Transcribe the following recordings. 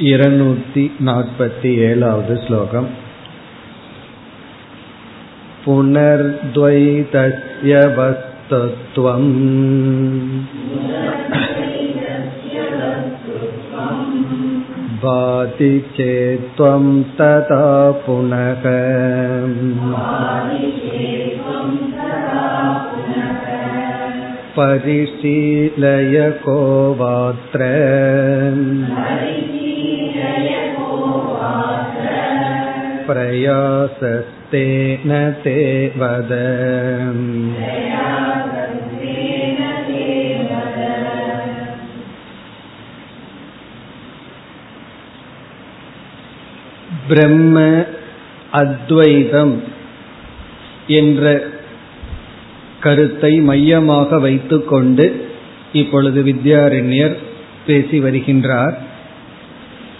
இருநூத்தி நாற்பத்தி ஏழாவது ஸ்லோகம். புனர்த்வைதஸ்ய வஸ்தத்வம் பாதி சேத்வம் ததா புனக. परिशीलय को वात्र प्रयासस्तेन ते वद பிரம்ம அத்வைதம் என்ற கருத்தை மையமாக வைத்துக்கொண்டு இப்பொழுது வித்யாரண்யர் பேசி வருகின்றார்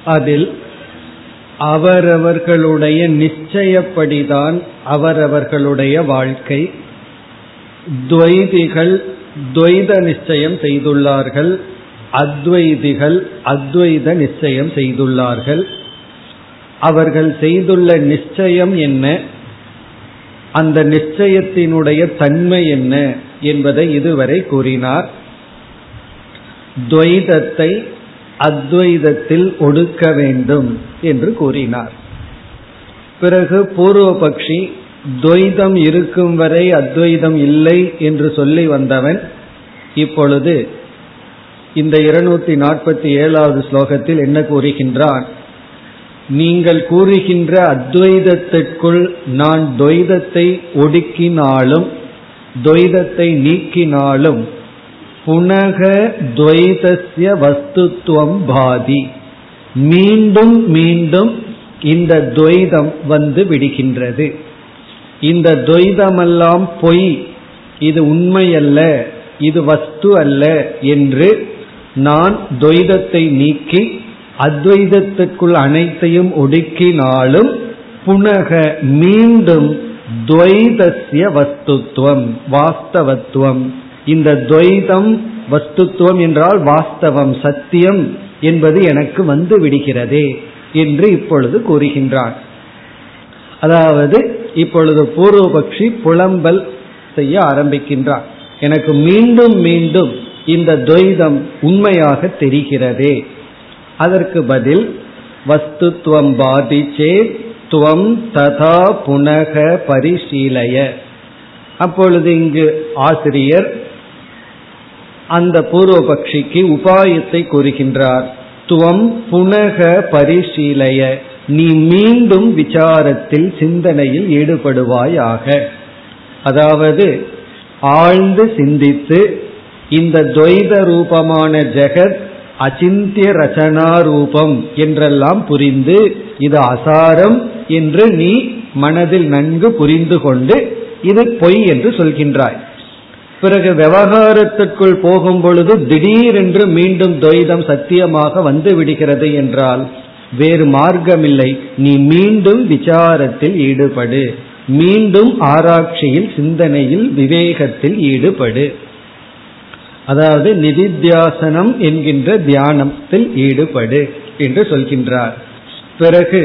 அதில் அவரவர்களுடைய நிச்சயப்படிதான் அவரவர்களுடைய வாழ்க்கை. துவைதிகள் துவைத நிச்சயம் செய்துள்ளார்கள். அத்வைதிகள் அத்வைத நிச்சயம் செய்துள்ளார்கள். அவர்கள் செய்துள்ள நிச்சயம் என்ன? அந்த நிச்சயத்தினுடைய தன்மை என்ன என்பதை இதுவரை கூறினார். துவைதத்தை அத்வைதத்தில் ஒடுக்க வேண்டும் என்று கூறினார். பிறகு பூர்வபக்ஷி துவைதம் இருக்கும் வரை அத்வைதம் இல்லை என்று சொல்லி வந்தவன் இப்பொழுது இந்த இருநூத்தி நாற்பத்தி ஏழாவது ஸ்லோகத்தில் என்ன கூறுகின்றான்? நீங்கள் கூறுகின்ற அத்வைதத்திற்குள் நான் துவைதத்தை ஒடுக்கினாலும் துவைதத்தை நீக்கினாலும் புனக துவைதஸ்ய வஸ்துத்துவம் பாதி. மீண்டும் மீண்டும் இந்த துவைதம் வந்து விடுகின்றது. இந்த துவைதமெல்லாம் பொய். இது உண்மையல்ல. இது வஸ்து அல்ல என்று நான் துவைதத்தை நீக்கி அத்வைதத்துக்குள் அனைத்தையும் ஒடுக்கினாலும் புனக மீண்டும் துவைதசிய வஸ்துத்துவம் வாஸ்தவத்துவம் இந்த துவைதம் வஸ்துத்துவம் என்றால் வாஸ்தவம் சத்தியம் என்பது எனக்கு வந்து விடுகிறதே என்று இப்பொழுது கூறுகின்றான் அதாவது இப்பொழுது பூர்வபக்ஷி புலம்பல் செய்ய ஆரம்பிக்கின்றான் எனக்கு மீண்டும் மீண்டும் இந்த துவைதம் உண்மையாக தெரிகிறதே. அதற்கு பதில் வஸ்துத்துவம் பாதிச்சே துவம் ததா புனக பரிசீலைய. அப்பொழுது இங்கு ஆசிரியர் அந்த பூர்வபக்ஷிக்கு உபாயத்தை கூறுகின்றார். துவம் புனக பரிசீலைய நீ மீண்டும் விசாரத்தில் சிந்தனையில் ஈடுபடுவாயாக. அதாவது ஆழ்ந்து சிந்தித்து இந்த துவைத ரூபமான ஜெகத் அச்சிந்திய ரச்சனா ரூபம் என்றெல்லாம் புரிந்து இது அசாரம் என்று நீ மனதில் நன்கு புரிந்து கொண்டு இது பொய் என்று சொல்கின்றாய். பிறகு விவகாரத்திற்குள் போகும் பொழுது திடீரென்று மீண்டும் துவைதம் சத்தியமாக வந்து விடுகிறது என்றால் வேறு மார்க்கமில்லை. நீ மீண்டும் விசாரத்தில் ஈடுபடு. மீண்டும் ஆராய்ச்சியில் சிந்தனையில் விவேகத்தில் ஈடுபடு. அதாவது நிதித்தியாசனம் என்கின்ற தியானத்தில் ஈடுபடு என்று சொல்கின்றார். பிறகு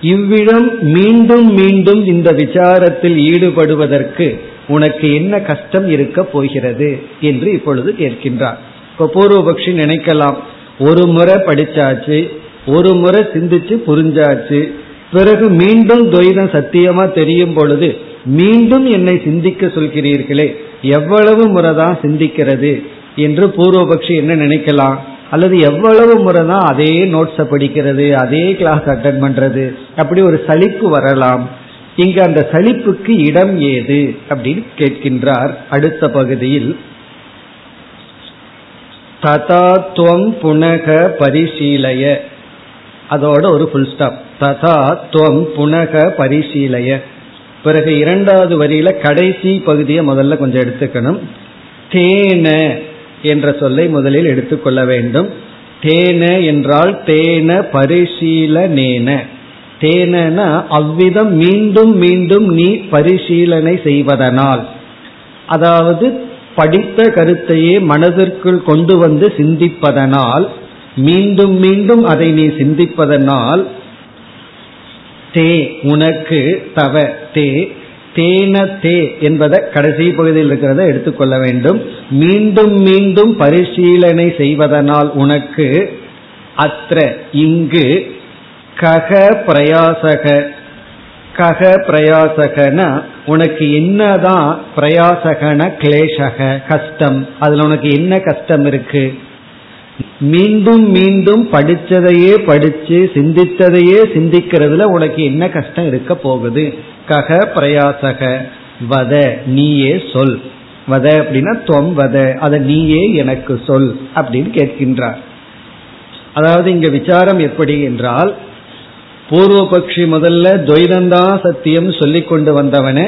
இவ்விடம் மீண்டும் மீண்டும் இந்த விசாரத்தில் ஈடுபடுவதற்கு உனக்கு என்ன கஷ்டம் இருக்க போகிறது என்று இப்பொழுது கேட்கின்றார். இப்போ பூர்வபக்ஷி நினைக்கலாம். ஒரு முறை படிச்சாச்சு ஒரு முறை சிந்திச்சு புரிஞ்சாச்சு பிறகு மீண்டும் துவைதம் சத்தியமா தெரியும் பொழுது மீண்டும் என்னை சிந்திக்க சொல்கிறீர்களே எவ்வளவு முறை தான் சிந்திக்கிறது என்று பூர்வபக்ஷி என்ன நினைக்கலாம்? அல்லது எவ்வளவு முறை தான் அதே நோட்ஸை படிக்கிறது அதே கிளாஸ் அட்டன் பண்றது அப்படி ஒரு சலிப்பு வரலாம். இங்கு அந்த சலிப்புக்கு இடம் ஏது அப்படின்னு கேட்கின்றார் அடுத்த பகுதியில். ததாத்வம் புனக பரிசீலைய. அதோட ஒரு ஃபுல் ஸ்டாப் ததா துவம் புனக பரிசீலைய. பிறகு இரண்டாவது வரியில கடைசி பகுதியை முதல்ல கொஞ்சம் எடுத்துக்கணும். தேன என்ற சொல்லை முதலில் எடுத்துக்கொள்ள வேண்டும். தேன என்றால் தேன பரிசீலனேன. தேனனா அவ்விதம் மீண்டும் மீண்டும் நீ பரிசீலனை செய்வதனால். அதாவது படித்த கருத்தையே மனதிற்குள் கொண்டு வந்து சிந்திப்பதனால் மீண்டும் மீண்டும் அதை நீ சிந்திப்பதனால் தே உனக்கு தவ தே தேன தே என்பதை கடைசி பகுதியில் இருக்கிறத எடுத்துக்கொள்ள வேண்டும். மீண்டும் மீண்டும் பரிசீலனை செய்வதனால் உனக்கு அத்த இங்கு கக பிரயாசக. கக பிரயாசகனா உனக்கு என்னதான் பிரயாசகன கிளேசக கஷ்டம். அதுல உனக்கு என்ன கஷ்டம் இருக்கு? மீண்டும் மீண்டும் படிச்சதையே படிச்சு சிந்தித்ததையே சிந்திக்கிறதுல உனக்கு என்ன கஷ்டம் இருக்க போகுது? கக பிரயாசக. வத நீயே சொல். வத அப்படின்னா தொம் வத. அதை நீயே எனக்கு சொல் அப்படின்னு கேட்கின்றார். அதாவது இங்க விசாரம் எப்படி என்றால் பூர்வபக்ஷி முதல்ல துவைதந்தான் சத்தியம் சொல்லி கொண்டு வந்தவனை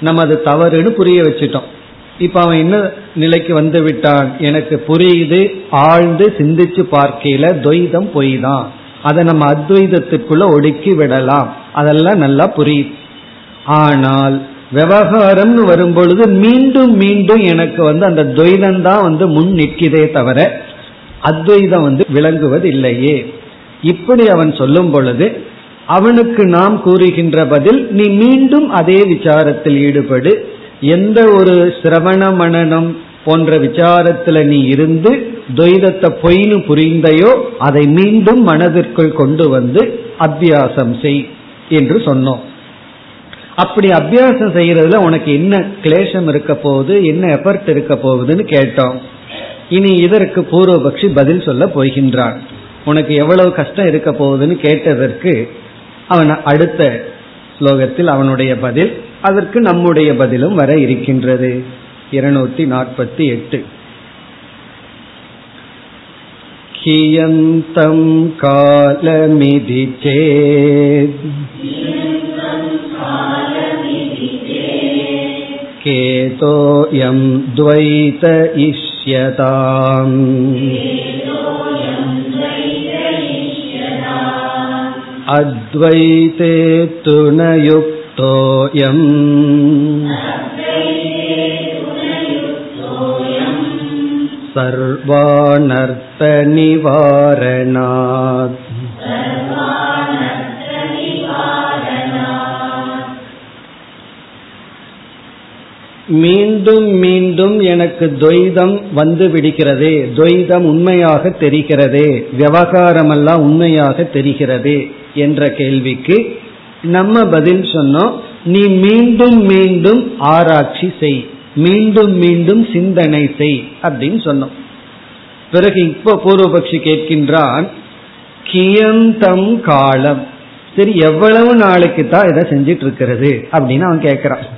நம்ம அது தவறுன்னு புரிய வச்சுட்டோம். இப்ப அவன் என்ன நிலைக்கு வந்து விட்டான்? எனக்கு புரியுது ஆழ்ந்து சிந்திச்சு பார்க்கையில துவைதம் பொய் தான் அதை நம்ம அத்வைதத்துக்குள்ள ஒடுக்கி விடலாம். அதெல்லாம் நல்லா புரியுது. ஆனால் விவகாரம்னு வரும்பொழுது மீண்டும் மீண்டும் எனக்கு வந்து அந்த துவைதம் தான் வந்து முன் நிற்கிறதே தவிர அத்வைதம் வந்து விளங்குவது இல்லையே இப்படி அவன் சொல்லும் பொழுது அவனுக்கு நாம் கூறுகின்ற பதில் நீ மீண்டும் அதே விசாரத்தில் ஈடுபடு. எந்த ஒரு சிரவண மனநம் போன்ற விசாரத்துல நீ இருந்து துவைதத்தை பொய்னு புரிந்தையோ அதை மீண்டும் மனதிற்குள் கொண்டு வந்து அத்தியாசம் செய் என்று சொன்னோம். அப்படி அபியாசம் செய்யறதுல உனக்கு என்ன கிளேசம் இருக்க போகுது என்ன எஃபர்ட் இருக்க போகுதுன்னு கேட்டோம். இனி இதற்கு பூர்வபக்ஷி பதில் சொல்ல போகின்றான். உனக்கு எவ்வளவு கஷ்டம் இருக்க போகுதுன்னு கேட்டதற்கு அவன் அடுத்த ஸ்லோகத்தில் அவனுடைய பதில் அதற்கு நம்முடைய பதிலும் வர இருக்கின்றது இருநூத்தி நாற்பத்தி எட்டு கியந்தம் காலமிதி சேத் केतोऽयं द्वैत इष्यताम् अद्वैते तु न युक्तोऽयम् सर्वानर्थनिवारणात् மீண்டும் மீண்டும் எனக்கு துவைதம் வந்து விடுகிறது. துவைதம் உண்மையாக தெரிகிறதே. விவகாரமெல்லாம் உண்மையாக தெரிகிறது என்ற கேள்விக்கு நம்ம பதில் சொன்னோம். நீ மீண்டும் மீண்டும் ஆராய்ச்சி செய். மீண்டும் மீண்டும் சிந்தனை செய் அப்படின்னு சொன்னோம். பிறகு இப்ப பூர்வபக்ஷி கேட்கின்றான் கியந்தம் காலம். சரி எவ்வளவு நாளைக்கு தான் இதை செஞ்சிட்டு இருக்கிறது அப்படின்னு அவன் கேட்கிறான்.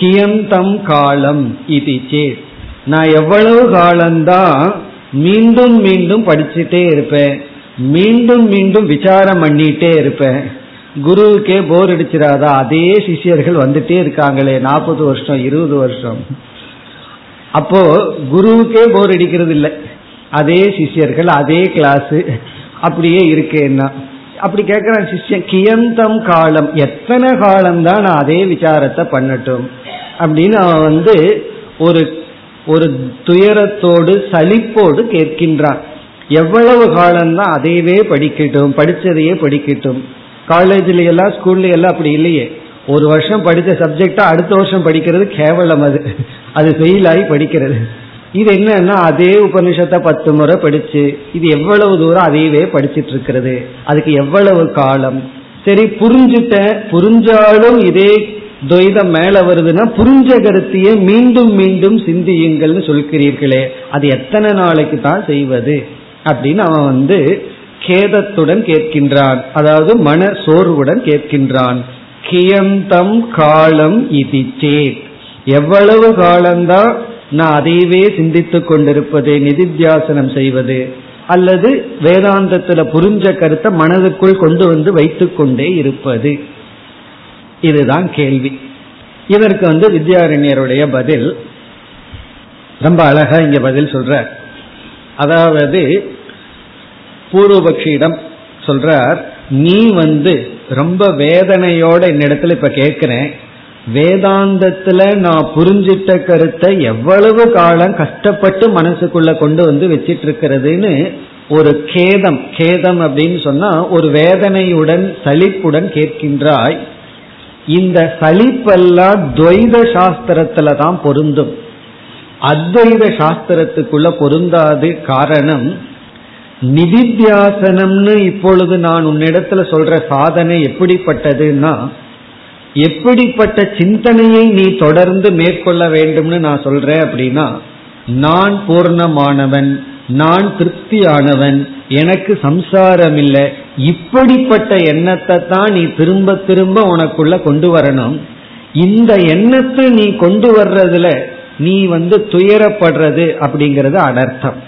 கியந்தம் காலம் இது சேத் நான் எவ்வளவு காலம்தான் மீண்டும் மீண்டும் படிச்சுட்டே இருப்பேன். மீண்டும் மீண்டும் விசாரம் பண்ணிட்டே இருப்பேன். குருவுக்கே போர் அடிச்சிடாதா அதே சிஷியர்கள் வந்துட்டே இருக்காங்களே நாற்பது வருஷம் இருபது வருஷம். அப்போ குருவுக்கே போர் அடிக்கிறது இல்லை அதே சிஷியர்கள் அதே கிளாஸ் அப்படியே இருக்கேன்னா. அப்படி கேட்கிறான் சிஷ்யன் கியந்தம் காலம். எத்தனை காலம் தான் நான் அதே விசாரத்தை பண்ணட்டும்? அப்படின்னு அவன் வந்து ஒரு ஒரு துயரத்தோடு சலிப்போடு கேட்கின்றான். எவ்வளவு காலம்தான் அதையவே படிக்கட்டும் படித்ததையே படிக்கட்டும். காலேஜ்ல எல்லாம் ஸ்கூல்ல எல்லாம் அப்படி இல்லையே. ஒரு வருஷம் படித்த சப்ஜெக்டா அடுத்த வருஷம் படிக்கிறது கேவலம் அது. அது ஃபெயில் ஆகி படிக்கிறது. இது என்னன்னா அதே உபனிஷத்தை பத்து முறை படிச்சு இது எவ்வளவு தூரம் அதையவே படிச்சிட்டு இருக்கிறது. அதுக்கு எவ்வளவு காலம்? சரி புரிஞ்சுட்ட புரிஞ்சாலும் இதே துவைதம் மேல வருதுன்னா புரிஞ்ச கருத்தையே மீண்டும் மீண்டும் சிந்தியுங்கள்னு சொல்கிறீர்களே. அது எத்தனை நாளைக்கு தான் செய்வது? அப்படின்னு அவன் வந்து கேதத்துடன் கேட்கின்றான். அதாவது மன சோர்வுடன் கேட்கின்றான். கியந்தம் காலம் இது சேத் எவ்வளவு காலம்தான்? நான் அதையவே சிந்தித்துக் கொண்டிருப்பது நிதித்தியாசனம் செய்வது அல்லது வேதாந்தத்துல புரிஞ்ச கருத்தை மனதுக்குள் கொண்டு வந்து வைத்துக்கொண்டே இருப்பது. இதுதான் கேள்வி. இதற்கு வந்து வித்யாரண்யருடைய பதில் ரொம்ப அழகா இங்க பதில் சொல்ற அதாவது பூர்வபக்ஷியிடம் சொல்றார் நீ வந்து ரொம்ப வேதனையோட என்னிடத்துல இப்ப கேட்கிறேன். வேதாந்தத்துல நான் புரிஞ்சிட்ட கருத்தை எவ்வளவு காலம் கஷ்டப்பட்டு மனசுக்குள்ள கொண்டு வந்து வச்சிட்டு இருக்கிறதுன்னு ஒரு கேதம் கேதம் அப்படின்னு சொன்னா ஒரு வேதனையுடன் சலிப்புடன் கேட்கின்றாய். இந்த சலிப்பெல்லாம் துவைத சாஸ்திரத்துல தான் பொருந்தும். அத்வைத சாஸ்திரத்துக்குள்ள பொருந்தாது காரணம் நிதித்தியாசனம்னு இப்பொழுது நான் உன்னிடத்துல சொல்ற சாதனை எப்படிப்பட்டதுன்னா எப்படிப்பட்ட சிந்தனையை நீ தொடர்ந்து மேற்கொள்ள வேண்டும்னு நான் சொல்றேன் அப்படின்னா நான் பூர்ணமானவன் நான் திருப்தியானவன் எனக்கு சம்சாரம் இல்லை இப்படிப்பட்ட எண்ணத்தை தான் நீ திரும்ப திரும்ப உனக்குள்ள கொண்டு வரணும். இந்த எண்ணத்தை நீ கொண்டு வர்றதுல நீ வந்து துயரப்படுறது அப்படிங்கறது அனர்த்தம்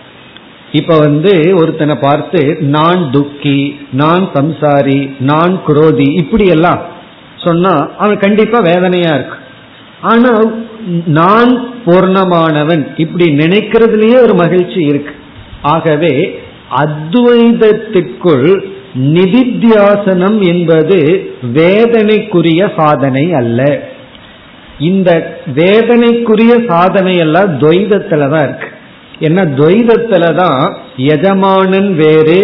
இப்ப வந்து ஒருத்தனை பார்த்து நான் துக்கி நான் சம்சாரி நான் குரோதி இப்படி எல்லாம் சொன்னா அவன் கண்டிப்பா வேதனையா இருக்கு. ஆனா நான் பூர்ணமானவன் இப்படி நினைக்கிறதுலயே ஒரு மகிழ்ச்சி இருக்கு. ஆகவே அத்வைதத்திற்குள் நிதித்தியாசனம் என்பது வேதனைக்குரிய சாதனை அல்ல. இந்த வேதனைக்குரிய சாதனை எல்லாம் துவைதத்துல தான் இருக்கு. என்ன துவைதத்துல தான் எஜமானன் வேறு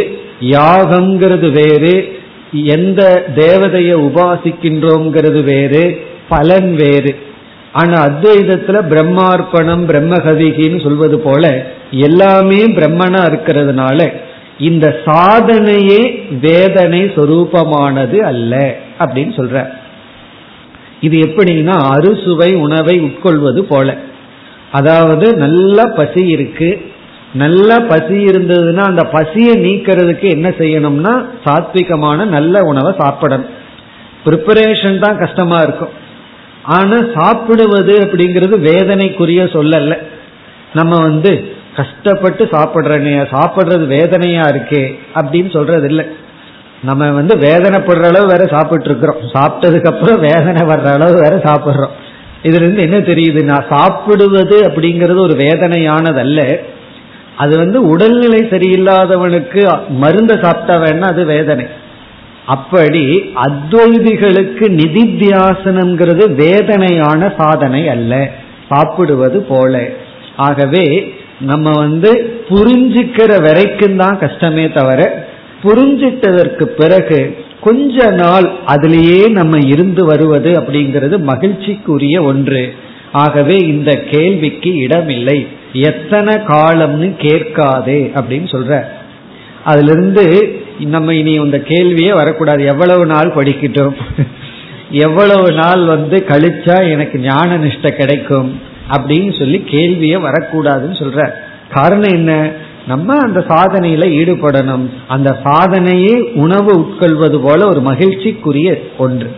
யாகம்ங்கிறது வேறு எந்த தேவதையை உபாசிக்கின்றோங்கிறது வேறு பலன் வேறு. ஆனா அத்வைதத்துல பிரம்மார்ப்பணம் பிரம்மகதிகின்னு சொல்வது போல எல்லாமே பிரம்மனா இருக்கிறதுனால இந்த சாதனையே வேதனை சொரூபமானது அல்ல அப்படின்னு சொல்ற. இது எப்படின்னா அறுசுவை உணவை உட்கொள்வது போல. அதாவது நல்ல பசி இருக்கு நல்ல பசி இருந்ததுன்னா அந்த பசியை நீக்கிறதுக்கு என்ன செய்யணும்னா சாத்விகமான நல்ல உணவை சாப்பிடணும். ப்ரிப்பரேஷன் தான் கஷ்டமா இருக்கும். ஆனா சாப்பிடுவது அப்படிங்கிறது வேதனைக்குரிய சொல்லல நம்ம வந்து கஷ்டப்பட்டு சாப்பிடுறனே சாப்பிட்றது வேதனையா இருக்கே அப்படின்னு சொல்றது இல்லை நம்ம வந்து வேதனைப்படுற அளவு வேற சாப்பிட்டு இருக்கிறோம் சாப்பிட்டதுக்கு அப்புறம் வேதனை வர்ற அளவு வேற சாப்பிட்றோம். இதுல இருந்து என்ன தெரியுது நான் சாப்பிடுவது அப்படிங்கிறது ஒரு வேதனையானது அல்ல அது வந்து உடல்நிலை சரியில்லாதவனுக்கு மருந்த சாப்பிட்டா வேணா அது வேதனை. அப்படி அத்வைதிகளுக்கு நிதித்தியாசனம்ங்கிறது வேதனையான சாதனை அல்ல. சாப்பிடுவது போல. ஆகவே நம்ம வந்து புரிஞ்சுக்கிற வரைக்கும் தான் கஷ்டமே தவிர புரிஞ்சிட்டதற்கு பிறகு கொஞ்ச நாள் அதிலேயே நம்ம இருந்து வருவது அப்படிங்கிறது மகிழ்ச்சிக்குரிய ஒன்று. ஆகவே இந்த கேள்விக்கு இடமில்லை. எத்தனை காலம்னு கேட்காதே அப்படின்னு சொல்ற. அதுல இருந்து நம்ம இனி இந்த கேள்வியே வரக்கூடாது. எவ்வளவு நாள் படிக்கட்டும்? எவ்வளவு நாள் வந்து கழிச்சா எனக்கு ஞான நிஷ்ட கிடைக்கும்? அப்படின்னு சொல்லி கேள்வியே வரக்கூடாதுன்னு சொல்ற. காரணம் என்ன? நம்ம அந்த சாதனையில ஈடுபடணும். அந்த சாதனையே உணவு உட்கொள்வது போல ஒரு மகிழ்ச்சிக்குரிய ஒன்று.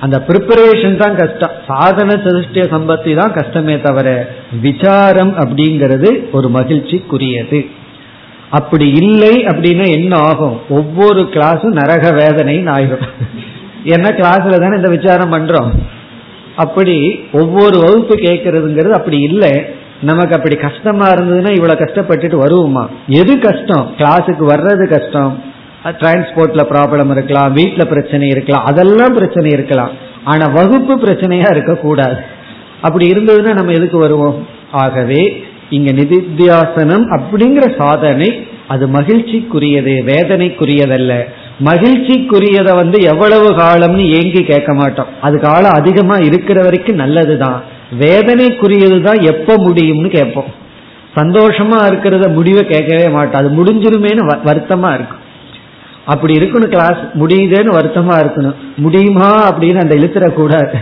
அந்த ப்ரிப்பரேஷன் தான் கஷ்டம். சாதன சதுஷ்டிய சம்பத்தி தான் கஷ்டமே தவிர விசாரம் அப்படிங்கிறது ஒரு மகிழ்ச்சிக்குரியது. அப்படி இல்லை அப்படின்னா என்ன ஆகும்? ஒவ்வொரு கிளாஸும் நரக வேதனைன்னு ஆயிரும். என்ன கிளாஸ்ல தானே இந்த விசாரம் பண்றோம். அப்படி ஒவ்வொரு வகுப்பு கேட்கறதுங்கிறது அப்படி இல்லை. நமக்கு அப்படி கஷ்டமா இருந்ததுன்னா இவ்வளவு கஷ்டப்பட்டுட்டு வருவோமா? எது கஷ்டம்? கிளாஸுக்கு வர்றது கஷ்டம். டிரான்ஸ்போர்ட்ல ப்ராப்ளம் இருக்கலாம் வீட்டுல பிரச்சனை இருக்கலாம் அதெல்லாம் பிரச்சனை இருக்கலாம். ஆனா வகுப்பு பிரச்சனையா இருக்கக்கூடாது. அப்படி இருந்ததுன்னா நம்ம எதுக்கு வருவோம்? ஆகவே இங்க நிதித்தியாசனம் அப்படிங்கிற சாதனை அது மகிழ்ச்சிக்குரியது வேதனைக்குரியதல்ல. மகிழ்ச்சிக்குரியதை வந்து எவ்வளவு காலம்னு ஏங்கி கேட்க மாட்டோம். அது காலம் அதிகமா இருக்கிற வரைக்கும் நல்லதுதான். வேதனைக்குரியது தான் எப்ப முடியும்னு கேட்போம். சந்தோஷமா இருக்கிறத முடிவை கேட்கவே மாட்டோம். அது முடிஞ்சிருமேனு வருத்தமா இருக்கும். அப்படி இருக்கணும் கிளாஸ் முடியுதேன்னு வருத்தமா இருக்கணும். முடியுமா அப்படின்னு அந்த இழுத்துறக்கூடாது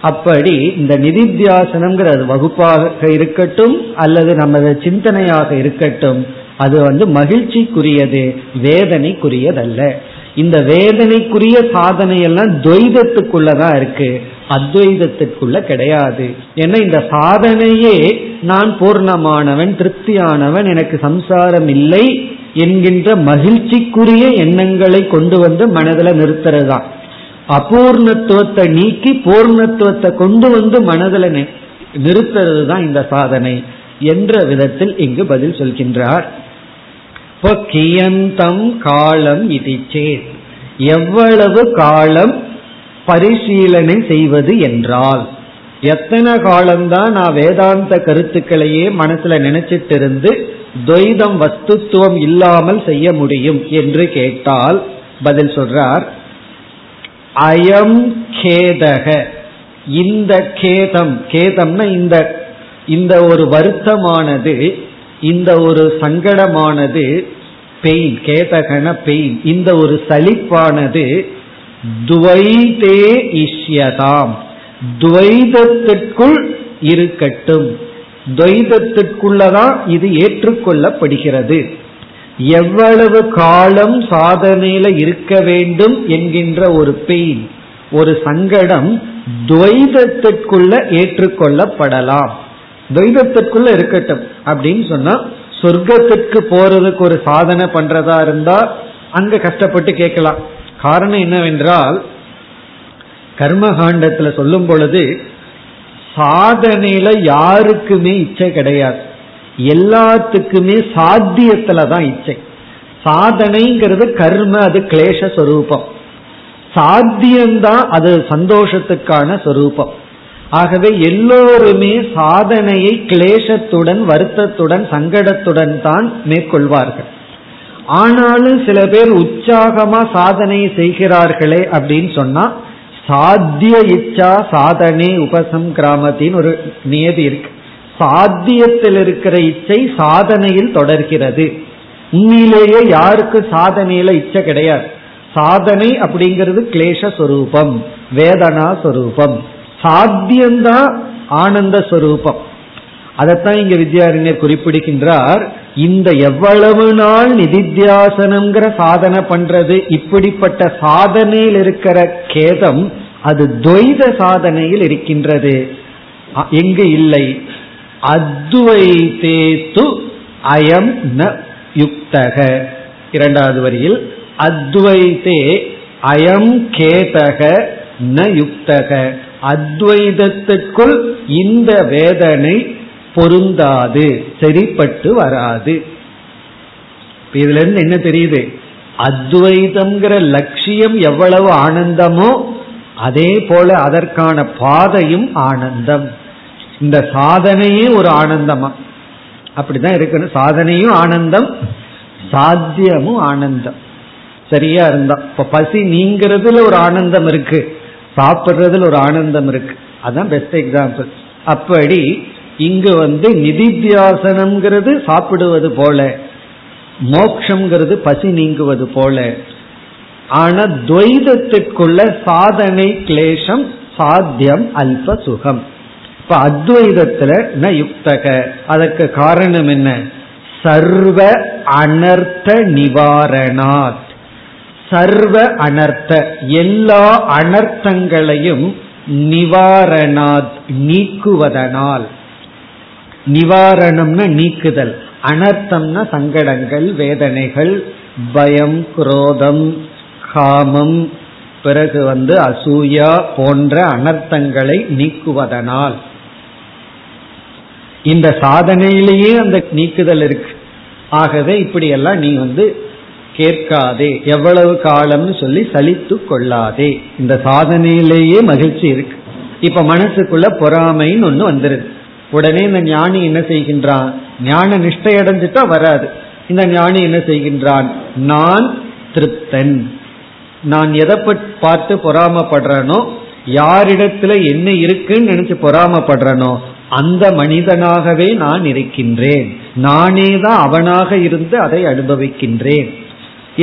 அப்படி இந்த நிதித்தியாசனம்ங்கிறது வகுப்பாக இருக்கட்டும் அல்லது நமது சிந்தனையாக இருக்கட்டும் அது வந்து மகிழ்ச்சிக்குரியது வேதனைக்குரியதல்ல. இந்த வேதனைக்குரிய சாதனை எல்லாம் துவைதத்துக்குள்ளதான் இருக்கு. அத்வைதத்திற்குள்ள கிடையாது. ஏன்னா இந்த சாதனையே நான் பூர்ணமானவன் திருப்தியானவன் எனக்கு சம்சாரம் இல்லை என்கின்ற மகிழ்ச்சிக்குரிய எண்ணங்களை கொண்டு வந்து மனதில் நிறுத்துறது தான் அபூர்ணத்துவத்தை நீக்கி பூர்ணத்துவத்தை கொண்டு வந்து மனதில் நிறுத்துறது தான் இந்த சாதனை என்ற விதத்தில் இங்கு பதில் சொல்கின்றார். இப்போ கியந்தம் காலம் இதிச்சே. எவ்வளவு காலம் பரிசீலனை செய்வது என்றால் எத்தனை காலம்தான் நான் வேதாந்த கருத்துக்களையே மனசுல நினைச்சிட்டு இருந்து துவைதம் வஸ்துத்துவம் இல்லாமல் செய்ய முடியும் என்று கேட்டால் பதில் சொல்றார். அயம் கேதக. இந்த கேதம் கேதம்னா இந்த இந்த ஒரு வருத்தமானது இந்த ஒரு சங்கடமானது பெயின் கேதகன பெயின் இந்த ஒரு சலிப்பானது துவைதே இஷ்யதாம். துவைதத்திற்குள் இருக்கட்டும். துவைதத்திற்குள்ளதான் இது ஏற்றுக்கொள்ளப்படுகிறது. எவ்வளவு காலம் சாதனையில இருக்க வேண்டும் என்கின்ற ஒரு பெயின் ஒரு சங்கடம் துவைதத்திற்குள்ள ஏற்றுக்கொள்ளப்படலாம். துவைதத்திற்குள்ள இருக்கட்டும் அப்படின்னு சொன்னா சொர்க்கத்திற்கு போறதுக்கு ஒரு சாதனை பண்றதா இருந்தா அங்க கஷ்டப்பட்டு கேட்கலாம். காரணம் என்னவென்றால் கர்மகாண்டத்துல சொல்லும் பொழுது சாதனையில யாருக்குமே இச்சை கிடையாது. எல்லாத்துக்குமே சாத்தியத்துல தான் இச்சை. சாதனைங்கிறது கர்ம அது கிளேச சொரூபம். சாத்தியம்தான் அது சந்தோஷத்துக்கான சொரூபம். ஆகவே எல்லோருமே சாதனையை கிளேசத்துடன் வருத்தத்துடன் சங்கடத்துடன் தான் மேற்கொள்வார்கள். ஆனாலும் சில பேர் உற்சாகமா சாதனையை செய்கிறார்களே அப்படின்னு சொன்னா சாத்திய இச்சா சாதனை உபசம் கிராமத்தின் ஒரு நியதி இருக்கு. சாத்தியத்தில் இருக்கிற இச்சை சாதனையில் தொடர்கிறது. உண்மையிலேயே யாருக்கு சாதனையில இச்சை கிடையாது. சாதனை அப்படிங்கிறது கிளேச சொரூபம் வேதனா சொரூபம். சாத்தியம்தான் ஆனந்த சொரூபம். அதைத்தான் இங்க வித்யாரண்யர் குறிப்பிடுகின்றார். இந்த எவ்வளவு நாள் நிதித்தியாசனம்ங்கிற சாதனை பண்றது இப்படிப்பட்ட சாதனையில் இருக்கிற கேதம் அது துவைத சாதனையில் இருக்கின்றது. எங்கு இல்லை? அத்வைதே து அயம் ந யுக்தக. இரண்டாவது வரியில் அத்வைதே அயம் கேதக ந யுக்தக. அத்வைதத்துக்குள் இந்த வேதனை பொருந்தாது சரிப்பட்டு வராது. இதுல இருந்து என்ன தெரியுது? அத்வைதம்ங்கிற லட்சியம் எவ்வளவு ஆனந்தமோ அதே போல அதற்கான பாதையும் ஆனந்தம். இந்த சாதனையே ஒரு ஆனந்தமா? அப்படிதான் இருக்கணும். சாதனையும் ஆனந்தம் சாத்தியமும் ஆனந்தம். சரியா இருந்தா இப்ப பசி நீங்கிறதுல ஒரு ஆனந்தம் இருக்கு சாப்பிட்றதுல ஒரு ஆனந்தம் இருக்கு. அதான் பெஸ்ட் எக்ஸாம்பிள் அப்படி இங்கு வந்து நிதித்தியாசனம்ங்கிறது சாப்பிடுவது போல மோக்ஷங்கிறது பசி நீங்குவது போல. ஆனா துவைதத்திற்குள்ள சாதனை கிளேஷம் சாத்தியம் அல்ப சுகம். இப்ப அத்வைதத்துல ந யுக்தக. அதற்கு காரணம் என்ன? சர்வ அனர்த்த நிவாரணாத். சர்வ அனர்த்த எல்லா அனர்த்தங்களையும் நிவாரணாத் நீக்குவதனால். நிவாரணம்னா நீக்குதல். அனர்த்தம்னா சங்கடங்கள் வேதனைகள் பயம் குரோதம் காமம் பிறகு வந்து அசூயா போன்ற அனர்த்தங்களை நீக்குவதனால். இந்த சாதனையிலேயே அந்த நீக்குதல் இருக்கு. ஆகவே இப்படியெல்லாம் நீ வந்து கேட்காதே. எவ்வளவு காலம்னு சொல்லி சலித்து கொள்ளாதே. இந்த சாதனையிலேயே மகிழ்ச்சி இருக்கு. இப்ப மனசுக்குள்ள பொறாமைன்னு ஒண்ணு வந்துருது. உடனே இந்த ஞானி என்ன செய்கின்றான்? ஞான நிஷ்டை அடைஞ்சிட்டா வராது. இந்த ஞானி என்ன செய்கின்றான்? நான் திருப்தன். நான் எதை பார்த்து பொறாமப்படுறனோ யாரிடத்துல என்ன இருக்குன்னு நினைச்சு பொறாமப்படுறனோ அந்த மனிதனாகவே நான் இருக்கின்றேன். நானே தான் அவனாக இருந்து அதை அனுபவிக்கின்றேன்.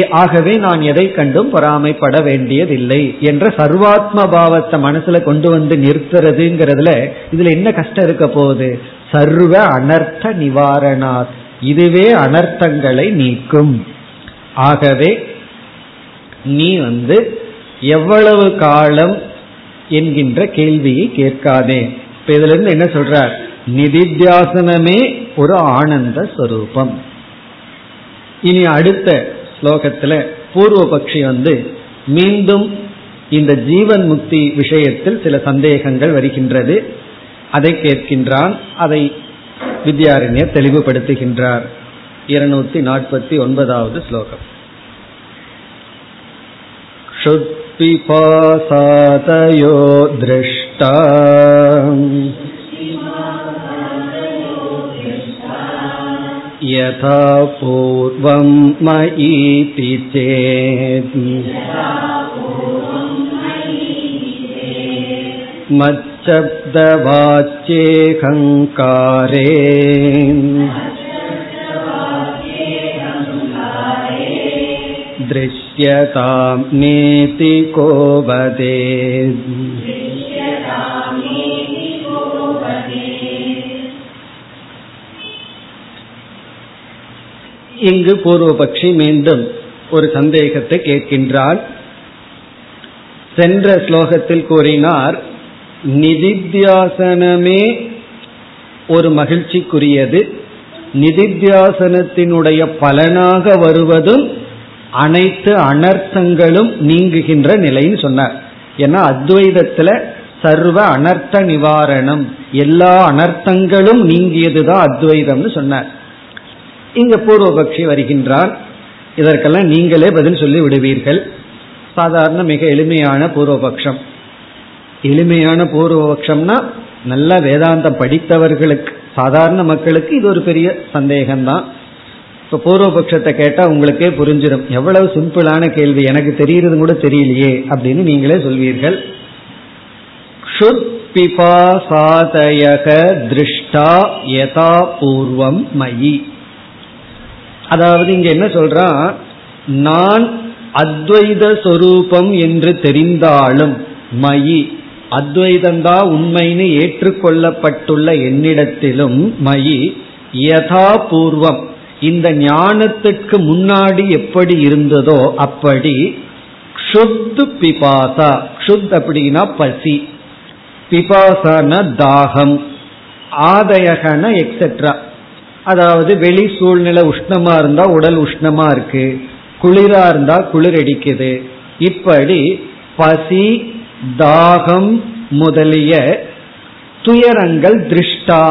ஆகவே நான் எதை கண்டும் பொறாமைப்பட வேண்டியதில்லை என்ற சர்வாத்ம பாவத்தை மனசுல கொண்டு வந்து நிறுத்துறதுங்கிறதுல இதுல என்ன கஷ்டம் இருக்க போகுது? சர்வ அனர்த்த நிவாரணாத். இதுவே அனர்த்தங்களை நீக்கும். ஆகவே நீ வந்து எவ்வளவு காலம் என்கின்ற கேள்வியை கேட்காதே. இப்ப இதுல இருந்து என்ன சொல்றார்? நிதித்தியாசனமே ஒரு ஆனந்த ஸ்வரூபம். இனி அடுத்த ஸ்லோகத்துல பூர்வ பட்சி வந்து மீண்டும் இந்த ஜீவன் முக்தி விஷயத்தில் சில சந்தேகங்கள் வருகின்றது. அதை கேட்கின்றான். அதை வித்யாரண்யர் தெளிவுபடுத்துகின்றார். இருநூத்தி நாற்பத்தி ஒன்பதாவது ஸ்லோகம். ஷுத்பிபாசாதயோ திருஷ்டா यथा पूर्वं मयीति चेत् मच्शब्दवाच्येऽहङ्कारे दृश्यतां नेति को वदेत् இங்கு பூர்வபக்ஷி மீண்டும் ஒரு சந்தேகத்தை கேட்கின்றார் சென்ற ஸ்லோகத்தில் கூறினார் நிதித்தியாசனமே ஒரு மகிழ்ச்சிக்குரியது. நிதித்தியாசனத்தினுடைய பலனாக வருவதும் அனைத்து அனர்த்தங்களும் நீங்குகின்ற நிலைன்னு சொன்னார். ஏன்னா அத்வைதத்துல சர்வ அனர்த்த நிவாரணம் எல்லா அனர்த்தங்களும் நீங்கியதுதான் அத்வைதம்னு சொன்னார். இங்க பூர்வபக்ஷி வருகின்றார். இதற்கெல்லாம் நீங்களே பதில் சொல்லி விடுவீர்கள். சாதாரண மிக எளிமையான பூர்வபக்ஷம். எளிமையான பூர்வபக்ஷம்னா நல்ல வேதாந்தம் படித்தவர்களுக்கு சாதாரண மக்களுக்கு இது ஒரு பெரிய சந்தேகம்தான். இப்போ பூர்வபக்ஷத்தை கேட்டால் உங்களுக்கே புரிஞ்சிடும் எவ்வளவு சிம்பிளான கேள்வி எனக்கு தெரியுறது கூட தெரியலையே அப்படின்னு நீங்களே சொல்வீர்கள். பிபாசாதயக திருஷ்டா யதா பூர்வம் மயி. அதாவது இங்க என்ன சொல்றான்? நான் அத்வைத சொரூபம் என்று தெரிந்தாலும் மயி அத்வைதந்தா உண்மைன்னு ஏற்றுக்கொள்ளப்பட்டுள்ள என்னிடத்திலும் மயி யதா பூர்வம் இந்த ஞானத்துக்கு முன்னாடி எப்படி இருந்ததோ அப்படி ஷுத்து பிபாசா க்ஷுத் அப்படின்னா பசி பிபாசான தாகம் ஆதயகன எக்ஸெட்ரா அதாவது வெளி சூழ்நிலை உஷ்ணமா இருந்தா உடல் உஷ்ணமா இருக்கு குளிரா இருந்தா குளிர் அடிக்குது. இப்படி பசி தாகம் முதலிய துயரங்கள் திருஷ்டா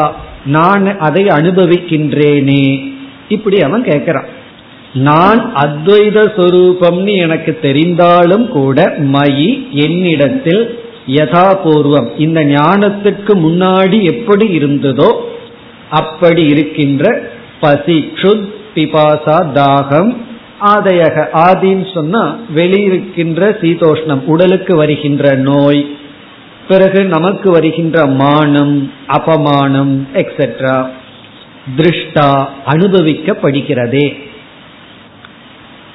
நான் அதை அனுபவிக்கின்றேனே. இப்படி அவன் கேட்கிறான் நான் அத்வைத சொரூபம்னு எனக்கு தெரிந்தாலும் கூட மயி என்னிடத்தில் யதாபூர்வம். இந்த ஞானத்துக்கு முன்னாடி எப்படி இருந்ததோ அப்படி இருக்கின்ற பசி க்ஷுத் பிபாசா தாகம் ஆதையக ஆதின்னு சொன்னா வெளியிருக்கின்ற சீதோஷ்ணம் உடலுக்கு வருகின்ற நோய் பிறகு நமக்கு வருகின்ற மானம் அபமானம் எக்ஸெட்ரா திருஷ்டா அனுபவிக்கப்படுகிறதே.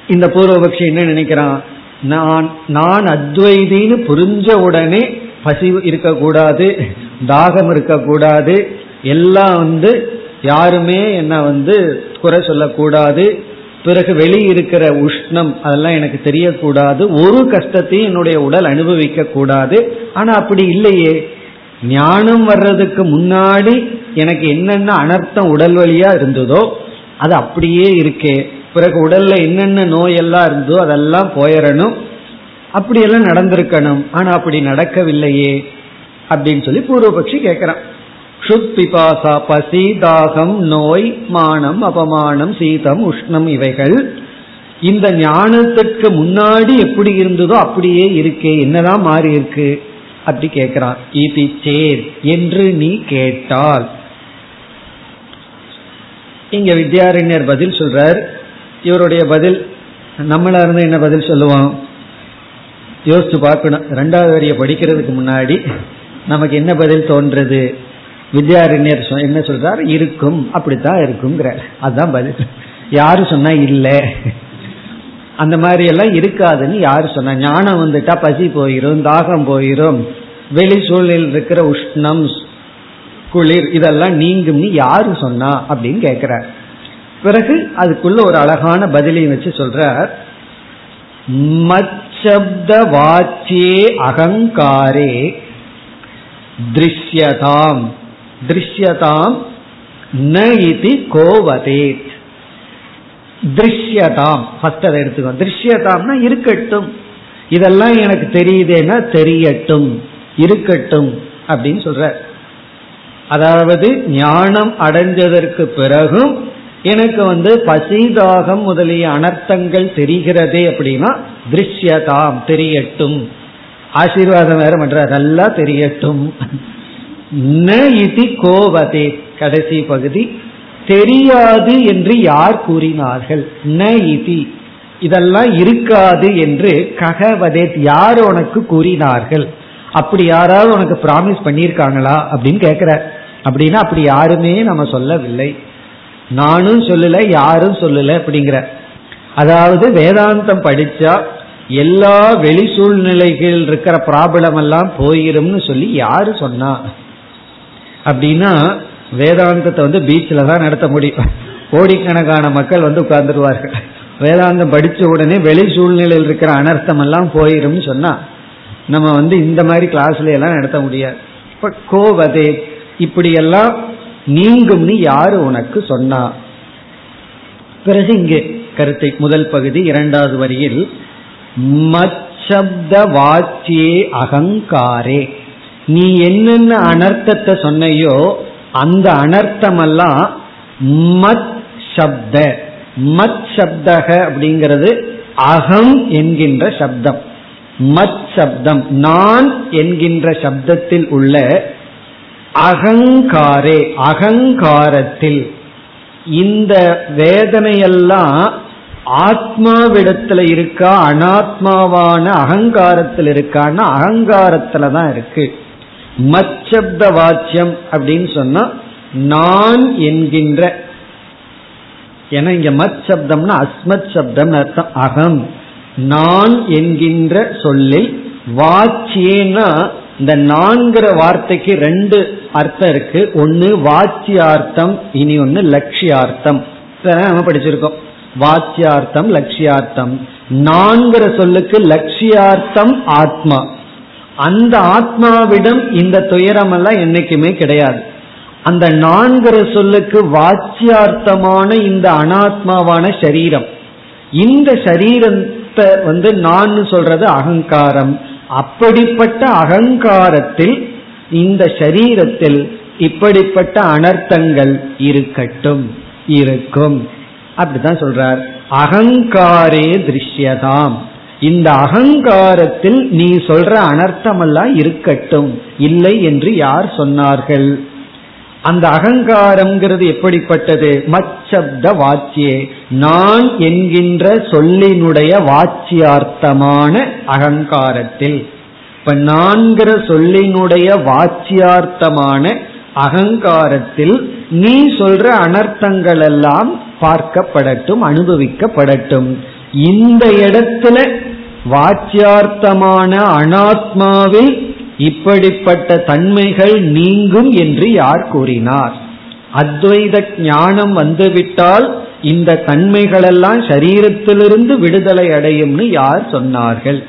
இந்த பூர்வபக்ஷி என்ன நினைக்கிறான்? நான் நான் அத்வைதின்னு புரிஞ்ச உடனே பசி இருக்கக்கூடாது தாகம் இருக்கக்கூடாது எல்லாம் வந்து யாருமே என்ன வந்து குறை சொல்லக்கூடாது. பிறகு வெளியிருக்கிற உஷ்ணம் அதெல்லாம் எனக்கு தெரியக்கூடாது. ஒரு கஷ்டத்தையும் என்னுடைய உடல் அனுபவிக்க கூடாது ஆனா அப்படி இல்லையே. ஞானம் வர்றதுக்கு முன்னாடி எனக்கு என்னென்ன அனர்த்தம் உடல் வழியா இருந்ததோ அது அப்படியே இருக்கே. பிறகு உடல்ல என்னென்ன நோயெல்லாம் இருந்தோ அதெல்லாம் போயிடணும். அப்படியெல்லாம் நடந்திருக்கணும். ஆனா அப்படி நடக்கவில்லையே அப்படின்னு சொல்லி பூர்வபக்ஷி கேட்கிறான் ஷுத் பிபாசா பசி தாகம் நோய் மானம் அபமானம் சீதம் உஷ்ணம் இவைகள். இந்த ஞானத்திற்கு முன்னாடி எப்படி இருந்ததோ அப்படியே இருக்கே. என்னதான் மாறி இருக்கு? அப்படி கேட்கிறார். இது சேர் என்று நீ கேட்டால். இங்க வித்யாரண்யர் பதில் சொல்றார். இவருடைய பதில் நம்மளா இருந்து என்ன பதில் சொல்லுவோம்? யோசிச்சு பார்க்கணும். ரெண்டாவது வரிய படிக்கிறதுக்கு முன்னாடி நமக்கு என்ன பதில் தோன்றது வித்யாரண்யர் என்ன சொல்றார்? இருக்கும். அப்படித்தான் இருக்குங்கிற அதுதான் பதில். யாரு சொன்னா இல்லை. அந்த மாதிரி எல்லாம் இருக்காதுன்னு யாரு சொன்னா. ஞானம் வந்துட்டா பசி போயிரும் தாகம் போயிரும். வெளி சூழலில் இருக்கிற உஷ்ணம் குளிர் இதெல்லாம் நீங்கும்னு யாரு சொன்னா அப்படின்னு கேட்கிறார் பிறகு அதுக்குள்ள ஒரு அழகான பதிலையும் வச்சு சொல்றார். மச்சப்த வாச்சியே அகங்காரே திருஷ்யதாம். திருஷ்யதாம் ந இது கோவதேத் திருஷ்யதாம் ஃபர்ஸ்ட் அதை எடுத்துக்கோ. திருஷ்யதாம்னா இருக்கட்டும். இதெல்லாம் எனக்கு தெரியுதேன்னா தெரியட்டும் இருக்கட்டும் அப்படின்னு சொல்ற. அதாவது ஞானம் அடைஞ்சதற்கு பிறகும் எனக்கு வந்து பசிதாகம் முதலிய அனர்த்தங்கள் தெரிகிறதே அப்படின்னா திருஷ்யதாம் தெரியட்டும். ஆசீர்வாதம் வேற பண்ற நல்லா தெரியட்டும். ந இது கோவதே கடைசி பகுதி. தெரியாது என்று யார் கூறினார்கள்? ந இதி இதெல்லாம் இருக்காது என்று ககவதே யார் உனக்கு கூறினார்கள்? அப்படி யாராவது உனக்கு பிராமிஸ் பண்ணியிருக்காங்களா? அப்படின்னு கேட்கிற அப்படின்னா அப்படி யாருமே நம்ம சொல்லவில்லை. நானும் சொல்லல யாரும் சொல்லல அப்படிங்கிற. அதாவது வேதாந்தம் படிச்சா எல்லா வெளி சூழ்நிலைகள் இருக்கிற ப்ராப்ளம் எல்லாம் போயிரும்னு சொல்லி யாரு சொன்னா? அப்படின்னா வேதாந்தத்தை வந்து பீச்சில் தான் நடத்த முடியும். கோடிக்கணக்கான மக்கள் வந்து உட்கார்ந்துருவார்கள். வேதாந்தம் படித்த உடனே வெளி சூழ்நிலையில் இருக்கிற அனர்த்தம் எல்லாம் போயிரும்னு சொன்னா நம்ம வந்து இந்த மாதிரி கிளாஸ்ல எல்லாம் நடத்த முடியாது. இப்ப கோவதே இப்படியெல்லாம் நீங்கும்னு யாரு உனக்கு சொன்னா? பிறகு இங்கே கருத்தை முதல் பகுதி இரண்டாவது வரியில் மச்சப்த வாச்சியே அகங்காரே. நீ என்னென்ன அனர்த்தத்தை சொன்னையோ அந்த அனர்த்தமெல்லாம் மத் சப்த. மத் சப்தக அப்படிங்கிறது அகம் என்கின்ற சப்தம். மத் சப்தம். நான் என்கின்ற சப்தத்தில் உள்ள அகங்காரே அகங்காரத்தில். இந்த வேதனையெல்லாம் ஆத்மாவிடத்துல இருக்கா அனாத்மாவான அகங்காரத்தில் இருக்கான்னா அகங்காரத்துல தான் இருக்கு. மச்சப்த வாச்சியம் அப்படின்னு சொன்னா நான் என்கின்ற. ஏன்னா இங்க மத் சப்தம்னா அஸ்மத் சப்தம் அர்த்தம் அகம். நான் என்கின்ற சொல்லில் வாச்சியேனா இந்த நான்கிற வார்த்தைக்கு ரெண்டு அர்த்தம் இருக்கு. ஒன்னு வாச்சியார்த்தம் இனி ஒன்னு லட்சியார்த்தம். நம்ம படிச்சிருக்கோம். வாச்சியார்த்தம் லட்சியார்த்தம். நான்கிற சொல்லுக்கு லட்சியார்த்தம் ஆத்மா. அந்த ஆத்மாவிடம் இந்த துயரம் எல்லாம் என்னைக்குமே கிடையாது. அந்த நான்கிற சொல்லுக்கு வாச்சியார்த்தமான இந்த அனாத்மாவான சரீரம். இந்த சரீரத்தை வந்து நான் சொல்றது அகங்காரம். அப்படிப்பட்ட அகங்காரத்தில் இந்த சரீரத்தில் இப்படிப்பட்ட அனர்த்தங்கள் இருக்கட்டும் இருக்கும். அப்படித்தான் சொல்றார். அகங்காரே திருஷ்யதாம். இந்த அகங்காரத்தில் நீ சொல்ற அனர்த்தமெல்லாம் இருக்கட்டும் இல்லை என்று யார் சொன்னார்கள்? அந்த அகங்காரம்ங்கிறது எப்படிப்பட்டது? மச்சப்த வாச்சியே நான் என்கின்ற சொல்லினுடைய வாச்சியார்த்தமான அகங்காரத்தில். இப்ப நான்கிற சொல்லினுடைய வாச்சியார்த்தமான அகங்காரத்தில் நீ சொல்ற அனர்த்தங்கள் எல்லாம் பார்க்கப்படட்டும் அனுபவிக்கப்படட்டும். இந்த இடத்துல வாச்சியார்த்தமான அனாத்மாவில் இப்படிப்பட்ட தன்மைகள் நீங்கும் என்று யார் கூறினார்? அத்வைத ஞானம் வந்துவிட்டால் இந்த தன்மைகளெல்லாம் சரீரத்திலிருந்து விடுதலை அடையும்னு யார் சொன்னார்கள்?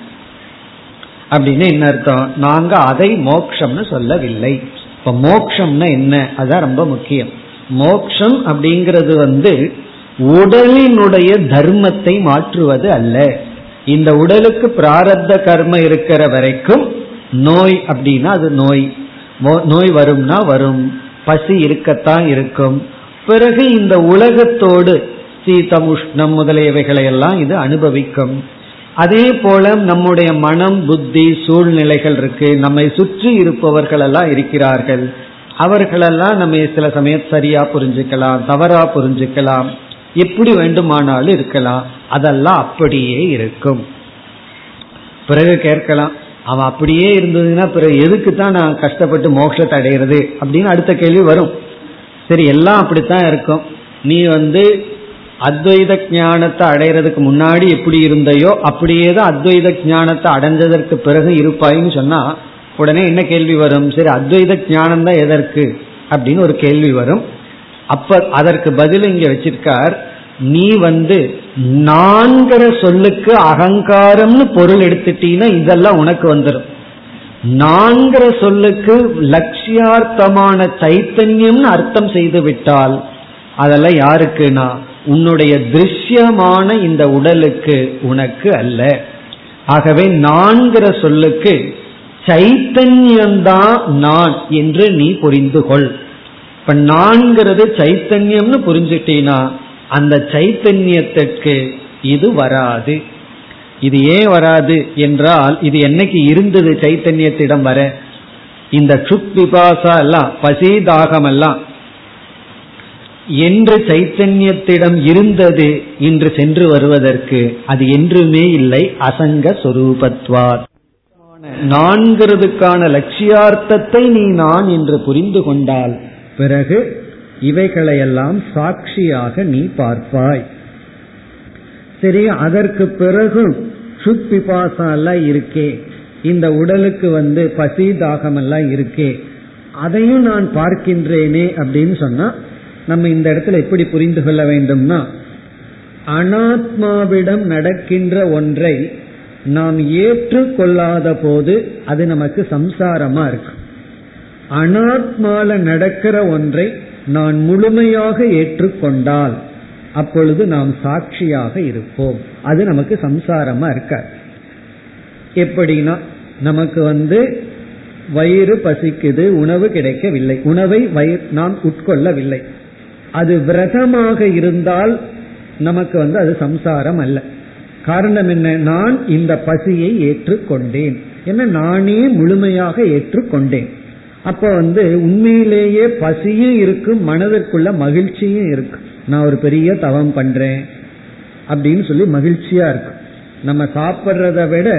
அப்படின்னு என்ன அர்த்தம்? நாங்க அதை மோக்ஷம்னு சொல்லவில்லை. இப்ப மோக்ஷம்னா என்ன? அதான் ரொம்ப முக்கியம். மோக்ஷம் அப்படிங்கிறது வந்து உடலினுடைய தர்மத்தை மாற்றுவது அல்ல. இந்த உடலுக்கு பிராரத்த கர்ம இருக்கிற வரைக்கும் நோய் அப்படின்னா அது நோய். நோய் வரும்னா வரும். பசி இருக்கத்தான் இருக்கும். பிறகு இந்த உலகத்தோடு சீதம் உஷ்ணம் முதலியவைகளை எல்லாம் இது அனுபவிக்கும். அதே போல நம்முடைய மனம் புத்தி சூழ்நிலைகள் இருக்கு. நம்மை சுற்றி இருப்பவர்கள் எல்லாம் இருக்கிறார்கள். அவர்களெல்லாம் நம்ம சில சமயம் சரியா புரிஞ்சுக்கலாம் தவறா புரிஞ்சுக்கலாம். எப்படி வேண்டுமானாலும் இருக்கலாம். அதெல்லாம் அப்படியே இருக்கும். பிறகு கேட்கலாம் அவன் அப்படியே இருந்ததுன்னா பிறகு எதுக்கு தான் நான் கஷ்டப்பட்டு மோட்சத்தை அடைகிறது அப்படின்னு அடுத்த கேள்வி வரும். சரி எல்லாம் அப்படித்தான் இருக்கும். நீ வந்து அத்வைத ஞானத்தை அடைகிறதுக்கு முன்னாடி எப்படி இருந்தையோ அப்படியே தான் அத்வைத ஞானத்தை அடைஞ்சதற்கு பிறகு இருப்பாயின்னு சொன்னா உடனே என்ன கேள்வி வரும்? சரி அத்வைத ஞானம் தான் எதற்கு? அப்படின்னு ஒரு கேள்வி வரும். அப்ப அதற்கு பதில் இங்க வச்சிருக்கார் நீ வந்து நான்கிற சொல்லுக்கு அகங்காரம்னு பொருள் எடுத்துட்டீங்கன்னா இதெல்லாம் உனக்கு வந்துடும் நான்கிற சொல்லுக்கு லட்சியார்த்தமான சைத்தன்யம்னு அர்த்தம் செய்து விட்டால் அதெல்லாம் யாருக்குனா உன்னுடைய திருஷ்யமான இந்த உடலுக்கு உனக்கு அல்ல. ஆகவே நான்கிற சொல்லுக்கு சைத்தன்யம்தான் நான் என்று நீ புரிந்து கொள். இப்ப நான்கிறது சைத்தன்யம்னு புரிஞ்சுட்டீனா அந்த சைத்தன்யத்திற்கு இது வராது. இது ஏன் வராது என்றால் இது என்னைக்கு இருந்தது சைத்தன்யத்திடம் வர? இந்த சுக் விபாசா எல்லாம் பசி தாகம் எல்லாம் என்று சைத்தன்யத்திடம் இருந்தது இன்று சென்று வருவதற்கு அது என்றுமே இல்லை அசங்க சொரூபத்வார். நான்கிறதுக்கான லட்சியார்த்தத்தை நீ நான் என்று புரிந்து கொண்டால் பிறகு இவைகளையெல்லாம் சாட்சியாக நீ பார்ப்பாய். சரி அதற்கு பிறகும் சுத் பிபாசம் எல்லாம் இருக்கே. இந்த உடலுக்கு வந்து பசி தாகம் எல்லாம் இருக்கே. அதையும் நான் பார்க்கின்றேனே அப்படின்னு சொன்னா நம்ம இந்த இடத்துல எப்படி புரிந்து கொள்ள வேண்டும்னா அனாத்மாவிடம் நடக்கின்ற ஒன்றை நாம் ஏற்றுக்கொள்ளாத போது அது நமக்கு சம்சாரமா இருக்கு. அனாத்மால நடக்கிற ஒன்றை நான் முழுமையாக ஏற்றுக்கொண்டால் அப்பொழுது நாம் சாட்சியாக இருப்போம். அது நமக்கு சம்சாரமா இருக்க எப்படின்னா நமக்கு வந்து வயிறு பசிக்குது உணவு கிடைக்கவில்லை. உணவை வயிறு நாம் உட்கொள்ளவில்லை. அது விரதமாக இருந்தால் நமக்கு வந்து அது சம்சாரம் அல்ல. காரணம் என்ன? நான் இந்த பசியை ஏற்றுக்கொண்டேன். என்ன? நானே முழுமையாக ஏற்றுக்கொண்டேன். அப்ப வந்து உண்மையிலேயே பசியும் இருக்கும் மனதிற்குள்ள மகிழ்ச்சியும் இருக்கு. நான் ஒரு பெரிய தவம் பண்றேன் அப்படின்னு சொல்லி மகிழ்ச்சியா இருக்கு. நம்ம சாப்பிட்றத விட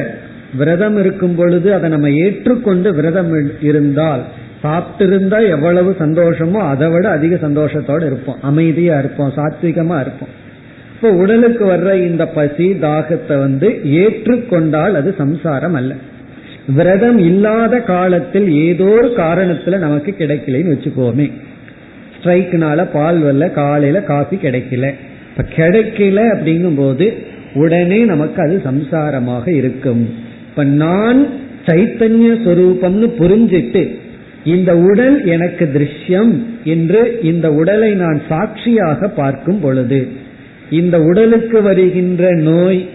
விரதம் இருக்கும் பொழுது அதை நம்ம ஏற்றுக்கொண்டு விரதம் இருந்தால் சாப்பிட்டிருந்தா எவ்வளவு சந்தோஷமோ அதை விட அதிக சந்தோஷத்தோட இருப்போம். அமைதியா இருப்போம் சாத்விகமா இருப்போம். இப்போ உடலுக்கு வர்ற இந்த பசி தாகத்தை வந்து ஏற்றுக்கொண்டால் அது சம்சாரம் அல்ல. விரதம் இல்லாத காலத்தில் ஏதோ ஒரு காரணத்துல நமக்கு கிடைக்கலன்னு வச்சுக்கோமே. ஸ்ட்ரைக்குனால பால் வரல காலையில காஃபி கிடைக்கல. இப்ப கிடைக்கல அப்படிங்கும் போது உடனே நமக்கு அது சம்சாரமாக இருக்கும். இப்ப நான் சைத்தன்ய சொரூபம்னு புரிஞ்சிட்டு இந்த உடல் எனக்கு திருஷ்யம் என்று இந்த உடலை நான் சாட்சியாக பார்க்கும் பொழுது இந்த உடலுக்கு வருகின்ற நோய்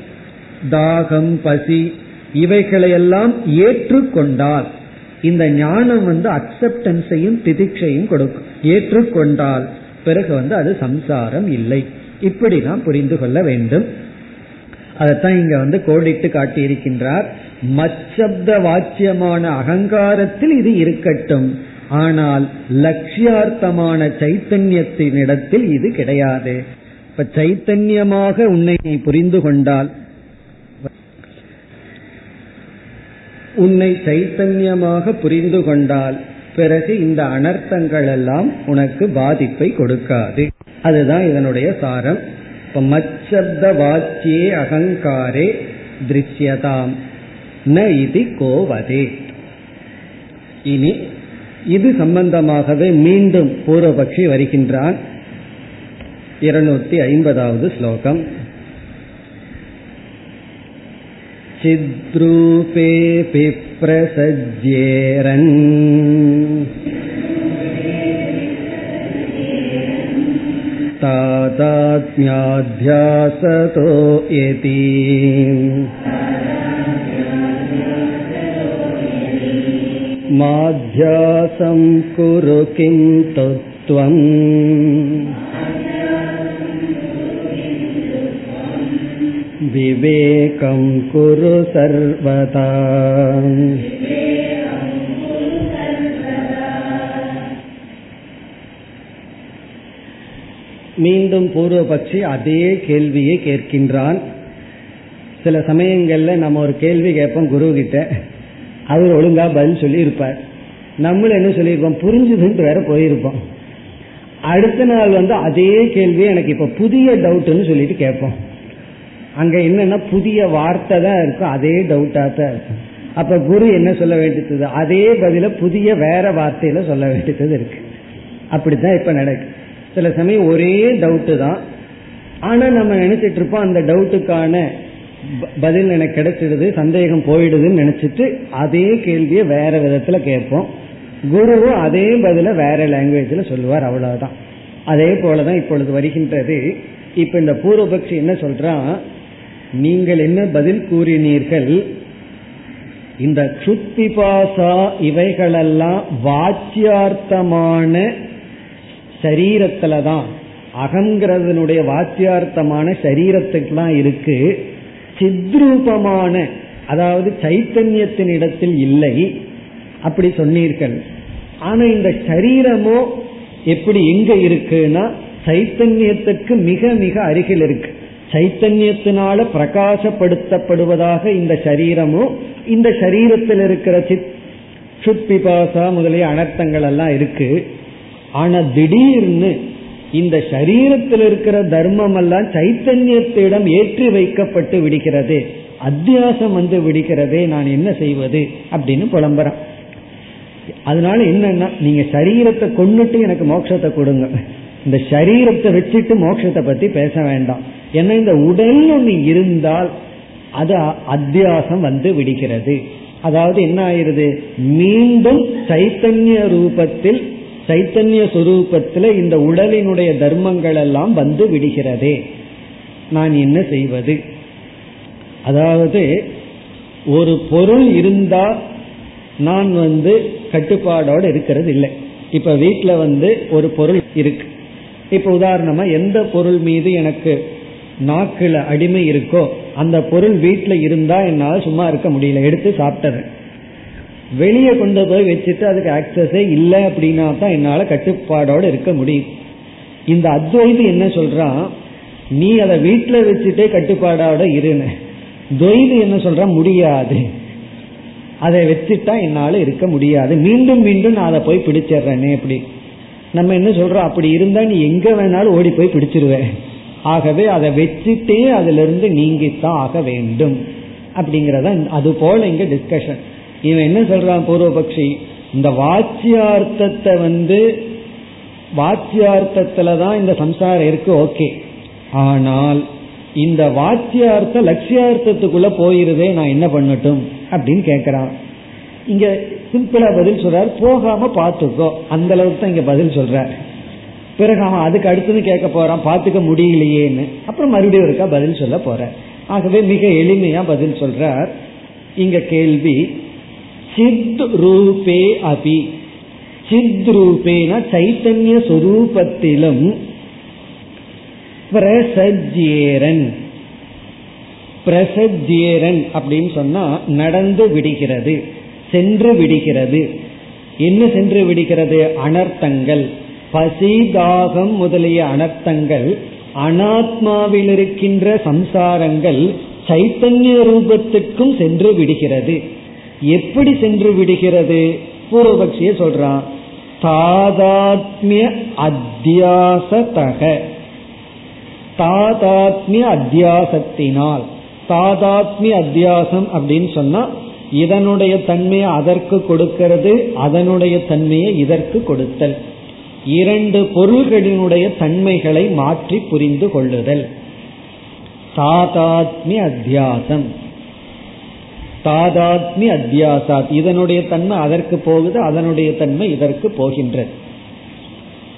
தாகம் பசி இவைகளையெல்லாம் ஏற்றுக்கொண்டால் இந்த ஞானம் வந்து அக்செப்டன்ஸையும் திதிக்ஷையும் கொடுக்கும். ஏற்றுக்கொண்டால் பிறகு வந்து அது சம்சாரம் இல்லை. இப்படி தான் புரிந்து கொள்ள வேண்டும். அதைத்தான் இங்க வந்து கோடிட்டு காட்டியிருக்கின்றார். மச்சப்த வாச்சியமான அகங்காரத்தில் இது இருக்கட்டும். ஆனால் லட்சியார்த்தமான சைத்தன்யத்தினிடத்தில் இது கிடையாது. இப்ப சைத்தன்யமாக உன்னை புரிந்து கொண்டால் உன்னை சைத்தன்யமாக புரிந்து கொண்டால் பிறகு இந்த அனர்த்தங்கள் எல்லாம் உனக்கு பாதிப்பை கொடுக்காது. அதுதான் இதனுடைய சாரம். இப்ப மச்சப்த வாக்கியே அகங்காரே திருஷ்யதாம். ந இது கோவதே. இனி இது சம்பந்தமாகவே மீண்டும் பூர்வபக்ஷி வருகின்றான். இருநூத்தி ஐம்பதாவது ஸ்லோகம். चिद्रूपेऽपि प्रसज्येरन् तादात्म्याध्यासतो यति माध्यासं कुरु किं त्वम् विवेकं कुरु सर्वदा மீண்டும் பூர்வபக்ஷி அதே கேள்வியை கேட்கின்றான் சில சமயங்கள்ல நம்ம ஒரு கேள்வி கேட்போம் குரு கிட்ட அவர் ஒழுங்கா பதில் சொல்லி இருப்பார் நம்மளும் என்ன சொல்லியிருப்போம் புரிஞ்சுதுன்ட்டு வேற போயிருப்போம் அடுத்த நாள் வந்து அதே கேள்வி எனக்கு இப்ப புதிய டவுட்னு சொல்லிட்டு கேட்போம் அங்க என்னன்னா புதிய வார்த்தை தான் இருக்கும். அதே டவுட்டா தான் இருக்கும். அப்ப குரு என்ன சொல்ல வேண்டியது? அதே பதில புதிய வேற வார்த்தையில சொல்ல வேண்டியது இருக்கு. அப்படித்தான் இப்ப நடக்கு. சில சமயம் ஒரே டவுட்டு தான். ஆனா நம்ம நினைச்சிட்டு இருப்போம் அந்த டவுட்டுக்கான பதில் எனக்கு கிடைச்சிடுது சந்தேகம் போயிடுதுன்னு நினைச்சிட்டு அதே கேள்வியை வேற விதத்துல கேட்போம். குருவும் அதே பதில வேற லாங்குவேஜ்ல சொல்லுவார் அவ்வளவுதான். அதே போலதான் இப்பொழுது வருகின்றது. இப்ப இந்த பூர்வபக்ஷி என்ன சொல்றான்? நீங்கள் என்ன பதில் கூறினீர்கள்? இந்த சுத்திபாசா இவைகளெல்லாம் வாச்சியார்த்தமான சரீரத்துல தான் அகங்கிறதனுடைய வாச்சியார்த்தமான சரீரத்துக்குலாம் இருக்கு. சித்ரூபமான அதாவது சைத்தன்யத்தின் இடத்தில் இல்லை. அப்படி சொன்னீர்கள். ஆனா இந்த சரீரமோ எப்படி எங்க இருக்குன்னா சைத்தன்யத்துக்கு மிக மிக அருகில் இருக்கு. சைத்தன்யத்தினால பிரகாசப்படுத்தப்படுவதாக இந்த சரீரமும் இந்த சரீரத்தில் இருக்கிற சித் சுட்பிபாசா முதலிய அனர்த்தங்கள் எல்லாம் இருக்கு. ஆனா திடீர்னு இந்த சரீரத்தில் இருக்கிற தர்மம் எல்லாம் சைத்தன்யத்திடம் ஏற்றி வைக்கப்பட்டு விடுகிறது. அத்தியாசம் வந்து விடுகிறதே நான் என்ன செய்வது அப்படின்னு புலம்புறான். அதனால என்னன்னா நீங்க சரீரத்தை கொண்டுட்டு எனக்கு மோட்சத்தை கொடுங்க. இந்த சரீரத்தை வச்சுட்டு மோட்சத்தை பத்தி பேச வேண்டாம். ஏன்னா இந்த உடல் ஒன்று இருந்தால் அது அத்தியாசம் வந்து விடுகிறது. அதாவது என்ன ஆயிருது மீண்டும் சைத்தன்ய ரூபத்தில் சைத்தன்ய சுரூபத்தில் இந்த உடலினுடைய தர்மங்கள் எல்லாம் வந்து விடுகிறதே. நான் என்ன செய்வது? அதாவது ஒரு பொருள் இருந்தா நான் வந்து கட்டுப்பாடோடு இருக்கிறது இல்லை இப்ப வீட்டில் வந்து ஒரு பொருள் இருக்கு. இப்ப உதாரணமா எந்த பொருள் மீது எனக்கு நாக்குல அடிமை இருக்கோ அந்த பொருள் வீட்டில் இருந்தா என்னால் சும்மா இருக்க முடியல எடுத்து சாப்பிட்டது வெளியே கொண்டு போய் வச்சுட்டு அதுக்கு ஆக்சஸே இல்லை அப்படின்னா தான் என்னால கட்டுப்பாடோடு இருக்க முடியும். இந்த அத்வைதி என்ன சொல்றான் நீ அதை வீட்டில் வச்சுட்டே கட்டுப்பாடோட இருன துவைதி என்ன சொல்ற? முடியாது. அதை வச்சுட்டா என்னால இருக்க முடியாது. மீண்டும் மீண்டும் நான் அதை போய் பிடிச்சிடுறேனே அப்படி. நம்ம என்ன சொல்றோம்? அப்படி இருந்தா நீ எங்க வேணாலும் ஓடி போய் பிடிச்சிருவேன் ஆகவே அதை வச்சுட்டே அதுல இருந்து நீங்கித்தான் ஆக வேண்டும். அப்படிங்கறத அது போல இங்க டிஸ்கஷன் இவன் என்ன சொல்றான் பூர்வபக்ஷி? இந்த வாச்சியார்த்தத்தை வந்து வாச்சியார்த்தத்துல தான் இந்த சம்சாரம் இருக்கு ஓகே. ஆனால் இந்த வாச்சியார்த்த லட்சியார்த்தத்துக்குள்ள போயிருதே நான் என்ன பண்ணட்டும்? அப்படின்னு கேக்குறான். இங்க சிம்பிளா பதில் சொல்றார். போகாம பார்த்துக்கோ. அந்த அளவுக்கு தான் இங்க பதில் சொல்றார் பிறகு அவன் அதுக்கு அடுத்தது கேட்க போறான். பார்த்துக்க முடியலையேன்னு. அப்புறம் மறுபடியும் இருக்கா பதில் சொல்ல போற ஆகவே மிக எளிமையா பதில் சொல்றார். இங்க கேள்வி சித் ரூபே அபி. சித் ரூபேனா சைத்தன்ய சுரூபத்திலும் பிரசஜேரன் பிரசஜேரன் அப்படின்னு சொன்னா நடந்து விடுகிறது. சென்று விடுகிறது. என்ன சென்று விடுகிறது? அனர்த்தங்கள். பசிதாகம் முதலிய அனர்த்தங்கள் அனாத்மாவில் இருக்கின்ற சம்சாரங்கள் சைத்தன்ய ரூபத்துக்கும் சென்று விடுகிறது. எப்படி சென்று விடுகிறது? பூர்வபக்ஷிய சொல்றான். தாதாத்மிய அத்தியாசத்தக தாதாத்மிய அத்தியாசத்தினால். தாதாத்மிய அத்தியாசம் அப்படின்னு சொன்னா இதனுடைய தன்மையை அதற்கு கொடுக்கிறது அதனுடைய தன்மையை இதற்கு கொடுத்தல். இரண்டு பொருள்களினுடைய தன்மைகளை மாற்றி புரிந்து கொள்ளுதல். தாதாத்மி அத்தியாசம். தாதாத்மி அத்தியாசாத். இதனுடைய தன்மை அதற்கு போகுது அதனுடைய தன்மை இதற்கு போகின்றது.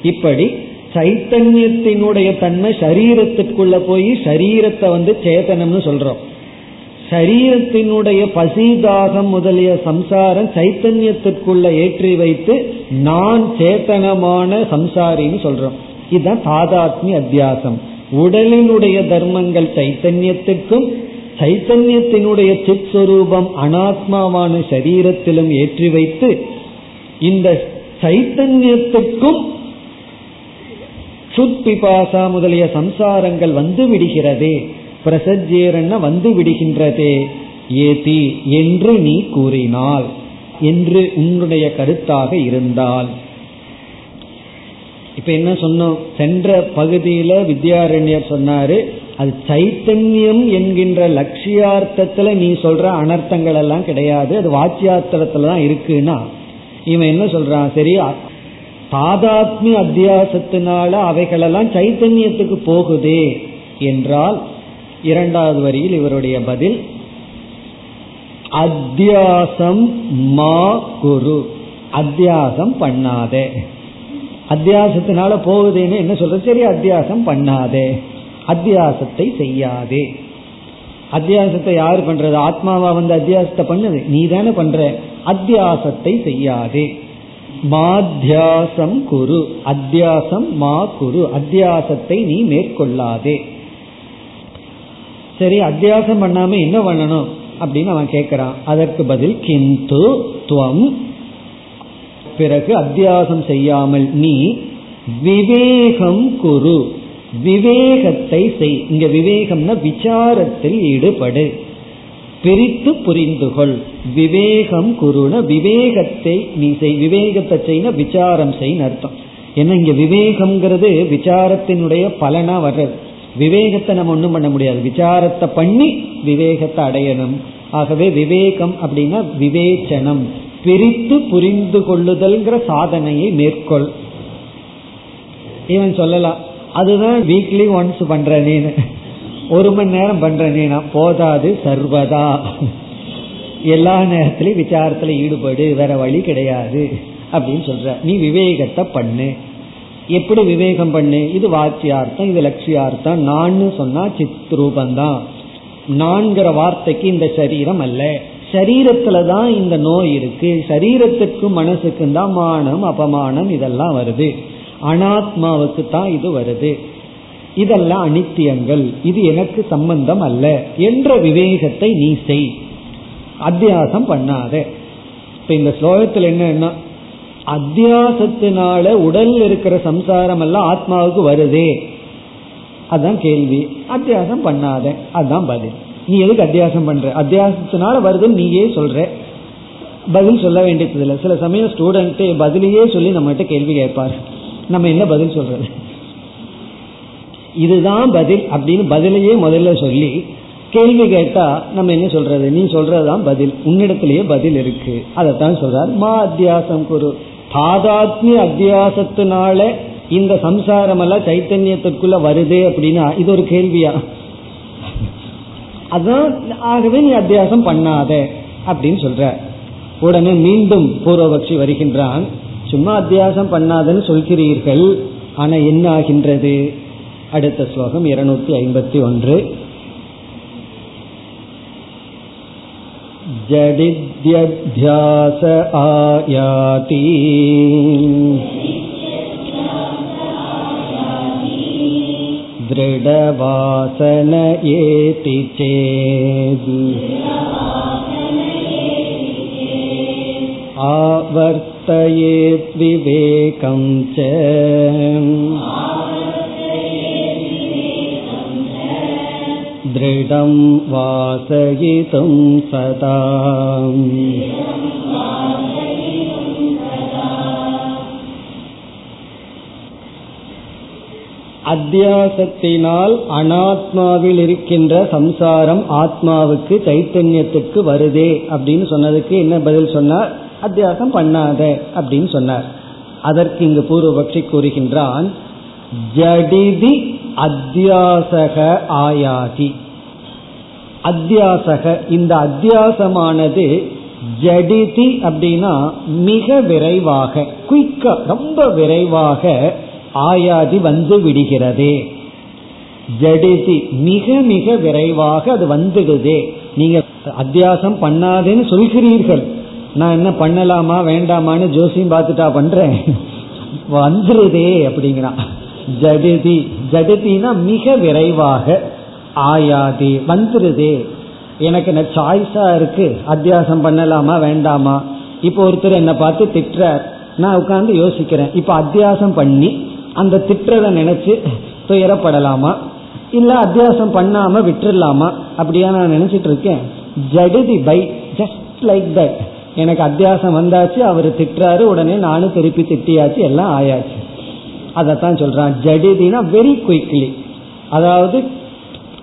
இப்படி சைத்தன்யத்தினுடைய தன்மை சரீரத்திற்குள்ள போய் சரீரத்தை வந்து சேதனம்னு சொல்றோம். சரீரத்தினுடைய பசிதாகம் முதலிய சம்சாரம் சைத்தன்யத்திற்குள்ள ஏற்றி வைத்து நான் சேத்தனமான சம்சாரின்னு சொல்றோம். இதுதான் தாதாத்மி அத்தியாசம். உடலினுடைய தர்மங்கள் சைத்தன்யத்துக்கும் சைத்தன்யத்தினுடைய சித் சுரூபம் அனாத்மாவான சரீரத்திலும் ஏற்றி வைத்து இந்த சைத்தன்யத்துக்கும் சுத்பிபாசா முதலிய சம்சாரங்கள் வந்து விடுகிறதே. பிரசஜேரன வந்து விடுகின்றதே. ஏதி என்று நீ கூறினால் என்று உன்னுடைய கருத்தாக இருந்தால். இப்ப என்ன சொன்னோம்? சென்ற பகுதியில வித்யாரண்யர் சொன்னாரு அது சைத்தன்யம் என்கின்ற லட்சியார்த்தத்துல நீ சொல்ற அனர்த்தங்கள் எல்லாம் கிடையாது அது வாச்சியார்த்தத்துல தான் இருக்குன்னா. இவன் என்ன சொல்றான்? சரி பாதாத்மி அத்தியாசத்தினால அவைகளெல்லாம் சைத்தன்யத்துக்கு போகுதே என்றால் இரண்டாவது வரியில் இவருடைய பதில் அத்தியாசம் மா குரு. அத்தியாசம் பண்ணாதே. அத்தியாசத்தினால போகுதுன்னு என்ன சொல்ற சரி அத்தியாசம் பண்ணாதே. அத்தியாசத்தை செய்யாதே. அத்தியாசத்தை யார் பண்றது? ஆத்மாவா வந்து அத்தியாசத்தை பண்ணுது? நீ தானே பண்ற. அத்தியாசத்தை செய்யாதே. மாத்தியாசம் குரு. அத்தியாசம் மா குரு. அத்தியாசத்தை நீ மேற்கொள்ளாதே. சரி அத்தியாசம் பண்ணாம என்ன பண்ணணும்? அப்படின்னு அவன் கேட்கிறான் அதற்கு பதில் கிந்து துவம். பிறகு அத்தியாசம் செய்யாமல் நீ விவேகம் குரு. விவேகத்தை செய். இங்க விவேகம்னா விசாரத்தில் ஈடுபடு. பிரித்து புரிந்து கொள். விவேகம் குருன விவேகத்தை நீ செய். விவேகத்தை செய்ய விசாரம் செய்ய அர்த்தம். ஏன்னா இங்க விவேகம்ங்கிறது விசாரத்தினுடைய பலனா வர்றது. விவேகத்தை நம்ம ஒன்றும் பண்ண முடியாது. விசாரத்தை பண்ணி விவேகத்தை அடையணும். ஆகவே விவேகம் அப்படின்னா விவேச்சனம். பிரித்து புரிந்து கொள்ளுதல்ங்கிற சாதனையை மேற்கொள். இவன் சொல்லலாம் அதுதான் வீக்லி ஒன்ஸ் பண்றேனேன்னு. ஒரு மணி நேரம் பண்றேனேனா? போதாது சர்வதா. எல்லா நேரத்திலையும் விசாரத்துல ஈடுபடு வேற வழி கிடையாது அப்படின்னு சொல்ற. நீ விவேகத்தை பண்ணு. எப்படி விவேகம் பண்ணு? இது வாக்கியார்த்தம் இது லட்சியார்த்தம். நான் சொன்னா சித் ரூபந்தான் நான்கிற வார்த்தைக்கு இந்த சரீரம் அல்ல. சரீரத்துல தான் இந்த நோய் இருக்கு. சரீரத்துக்கும் மனசுக்கும் தான் மானம் அபமானம் இதெல்லாம் வருது. அனாத்மாவுக்கு தான் இது வருது. இதெல்லாம் அனித்தியங்கள். இது எனக்கு சம்பந்தம் அல்ல என்ற விவேகத்தை நீ செய். அத்தியாசம் பண்ணாத. இப்ப இந்த ஸ்லோகத்தில் என்னன்னா அத்தியாசத்தினால உடல் இருக்கிற சம்சாரம் எல்லாம் ஆத்மாவுக்கு வருதே? அதான் கேள்வி. அத்தியாசம் பண்ணாத. அதுதான் பதில். நீ எதுக்கு அத்தியாசம் பண்ற? அத்தியாசத்தினால வருதுன்னு நீயே சொல்ற. பதில் சொல்ல வேண்டியது இல்லை சில சமயம் ஸ்டூடெண்ட் பதிலையே சொல்லி நம்மகிட்ட கேள்வி கேட்பார். நம்ம என்ன பதில் சொல்றது? இதுதான் பதில் அப்படின்னு பதிலையே முதல்ல சொல்லி கேள்வி கேட்டா நம்ம என்ன சொல்றது? நீ சொல்றதுதான் பதில். உன்னிடத்திலேயே பதில் இருக்கு. அதைத்தான் சொல்றார். மா அத்தியாசம் குரு. தாதாத்மிய அத்தியாசத்தினால இந்த சம்சாரம் எல்லாம் சைத்தன்யத்திற்குள்ள வருது அப்படின்னா இது ஒரு கேள்வியா? அதான் ஆகவே நீ அத்தியாசம் பண்ணாத அப்படின்னு சொல்ற. உடனே மீண்டும் பூர்வபக்ஷி வருகின்றான். சும்மா அத்தியாசம் பண்ணாதன்னு சொல்கிறீர்கள். ஆனா என்ன ஆகின்றது? அடுத்த ஸ்லோகம் இருநூத்தி ஐம்பத்தி ஒன்று. जडिद्यभ्यास आयाति दृढवासन एति चेद् आवर्तयेद्विवेकं च दृढं वासयितुं सदा அத்தியாசத்தினால் அனாத்மாவில் இருக்கின்ற சம்சாரம் ஆத்மாவுக்கு சைத்தன்யத்துக்கு வருதே அப்படின்னு சொன்னதுக்கு என்ன பதில் சொன்னார் அத்தியாசம் பண்ணாத அப்படின்னு சொன்னார் அதற்கு இங்கு பூர்வபக்ஷி கூறுகின்றான் ஜடிதி அத்தியாசக ஆயாதி அத்தியாசக இந்த அத்தியாசமானது ஜடிதி அப்படின்னா மிக விரைவாக குயிக்கா ரொம்ப விரைவாக ஆயாதி வந்து விடுகிறதே. ஜடிதி மிக மிக விரைவாக அது வந்துடுதே. நீங்க அத்தியாசம் பண்ணாதேன்னு சொல்கிறீர்கள். நான் என்ன பண்ணலாமா வேண்டாமான்னு ஜோசியம் பார்த்துட்டா பண்றேன். வந்துருதே அப்படிங்கிறான். ஜடிதி ஜடிதினா மிக விரைவாக ஆயாதி வந்துருதே. எனக்கு என்ன சாய்ஸா இருக்கு. அத்தியாசம் பண்ணலாமா வேண்டாமா? இப்போ ஒருத்தர் என்னை பார்த்து திட்டுறார். நான் உட்காந்து யோசிக்கிறேன். இப்போ அத்தியாசம் பண்ணி அந்த திட்டுறதை நினைச்சு துயரப்படலாமா? இல்ல அத்தியாசம் பண்ணாம விட்டுடலாமா அப்படியா நான் நினைச்சிட்டு இருக்கேன். ஜடுதி பை ஜஸ்ட் லைக் தட் எனக்கு அத்தியாசம் வந்தாச்சு அவர் திட்டுறாரு உடனே நானும் திருப்பி திட்டியாச்சு எல்லாம் ஆயாச்சு. அதைத்தான் சொல்றான். ஜடிதினா வெரி குயிக்லி அதாவது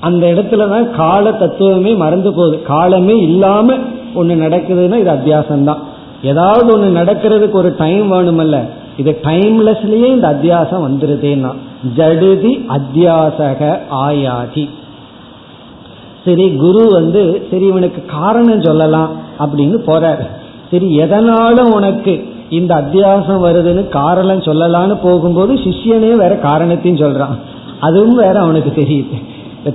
அந்த இடத்துல தான் கால தத்துவமே மறந்து போகுது. காலமே இல்லாம ஒண்ணு நடக்குதுன்னா இது அத்தியாசம் தான் ஏதாவது ஒண்ணு நடக்கிறதுக்கு ஒரு டைம் வேணுமல்ல. இது டைம்லெஸ்லயே இந்த அத்தியாசம் வந்துருதேன்னா. ஜடுதி அத்தியாசக ஆயாதி. சரி குரு வந்து சரி இவனுக்கு காரணம் சொல்லலாம் அப்படின்னு போறாரு. சரி எதனால உனக்கு இந்த அத்தியாசம் வருதுன்னு காரணம் சொல்லலான்னு போகும்போது சிஷ்யனே வேற காரணத்தையும் சொல்றான். அதுவும் வேற அவனுக்கு தெரியுது.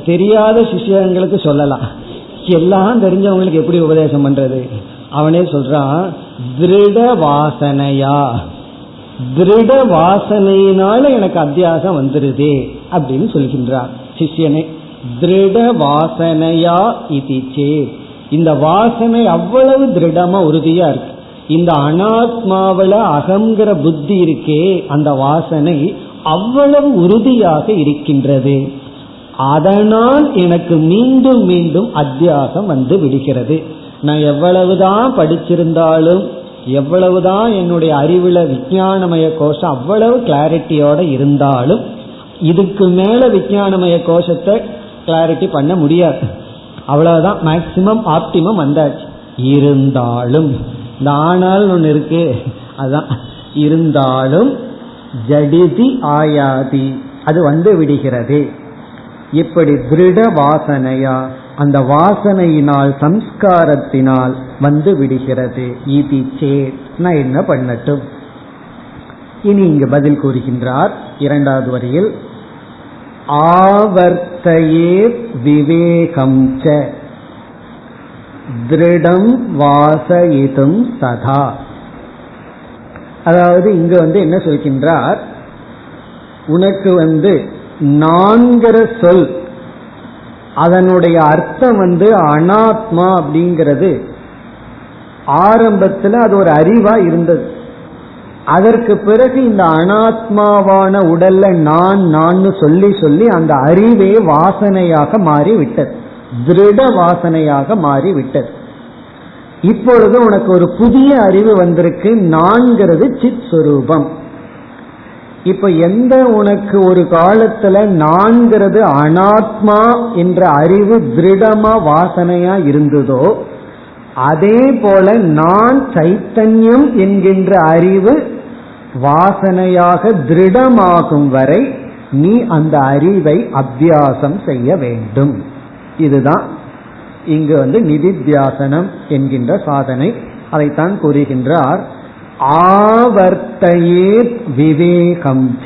தெரியாத சிஷியங்களுக்கு சொல்லலாம். எல்லாம் தெரிஞ்சவங்களுக்கு எப்படி உபதேசம் பண்றது? அவனே சொல்றான் திருட வாசனையா? திருட வாசனையினால எனக்கு அத்தியாசம் வந்துருது அப்படின்னு சொல்கின்றார் சிஷ்யனே. திருட வாசனையா இது இந்த வாசனை அவ்வளவு திருடமா உறுதியா இருக்கு. இந்த அனாத்மாவில அகங்கிற புத்தி இருக்கே அந்த வாசனை அவ்வளவு உறுதியாக இருக்கின்றது. அதனால் எனக்கு மீண்டும் மீண்டும் அத்தியாசம் வந்து விடுகிறது. நான் எவ்வளவுதான் படிச்சிருந்தாலும் எவ்வளவுதான் என்னுடைய அறிவுல விஞ்ஞானமய கோஷம் அவ்வளவு கிளாரிட்டியோட இருந்தாலும் இதுக்கு மேல விஞ்ஞானமய கோஷத்தை கிளாரிட்டி பண்ண முடியாது. அவ்வளவுதான் மேக்சிமம் ஆப்டிமம் வந்தாச்சு. இருந்தாலும் இந்த ஆனால் ஒன்று இருக்கு. அதான். இருந்தாலும் ஜடிதி ஆயாதி. அது வந்து விடுகிறது. இப்படி திருட வாசனையா? அந்த வாசனையினால் சம்ஸ்காரத்தினால் வந்து விடுகிறது. இது நான் என்ன பண்ணட்டும்? இனி இங்கு பதில் கூறுகின்றார். இரண்டாவது வரியில் ஆவர்த்தையே விவேகம் திருடம் வாசயிதும் சதா. அதாவது இங்கு வந்து என்ன சொல்கின்றார்? உனக்கு வந்து நான்கிற சொல். அதனுடைய அர்த்தம் வந்து அனாத்மா அப்படிங்கிறது. ஆரம்பத்தில் அது ஒரு அறிவா இருந்தது. அதற்கு பிறகு இந்த அனாத்மாவான உடல்ல நான் நான் சொல்லி சொல்லி அந்த அறிவே வாசனையாக மாறி விட்டது திருட வாசனையாக மாறி விட்டது இப்பொழுது உனக்கு ஒரு புதிய அறிவு வந்திருக்கு. நான்கிறது சித் சுரூபம். இப்ப எந்த உனக்கு ஒரு காலத்துல நான்கிறது அனாத்மா என்ற அறிவு திருடமா வாசனையா இருந்ததோ அதே போல நான் சைத்தன்யம் என்கின்ற அறிவு வாசனையாக திருடமாகும் வரை நீ அந்த அறிவை அத்தியாசம் செய்ய வேண்டும். இதுதான் இங்கு வந்து நிதித்தியாசனம் என்கின்ற சாதனை. அதைத்தான் கூறுகின்றார். ஆவர்த்தையே விவேகம்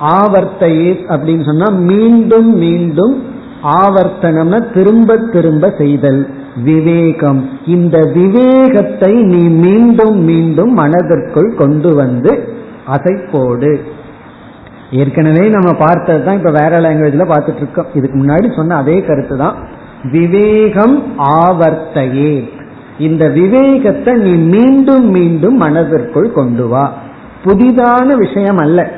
ஆவர்த்தையே அப்படின்னு சொன்னா மீண்டும் மீண்டும் ஆவர்த்தனம்னா திரும்ப திரும்ப செய்தல். விவேகம். இந்த விவேகத்தை நீ மீண்டும் மீண்டும் மனதிற்குள் கொண்டு வந்து அசைப்போடு. ஏற்கனவே நம்ம பார்த்தது தான் இப்ப வேற லாங்குவேஜ்ல பார்த்துட்டு இருக்கோம். இதுக்கு முன்னாடி சொன்ன அதே கருத்து தான் விவேகம் ஆவர்த்தையே. இந்த விவேகத்தை நீ மீண்டும் மீண்டும் மனதிற்குள் கொண்டு வா. புதிதான விஷயம் அல்ல.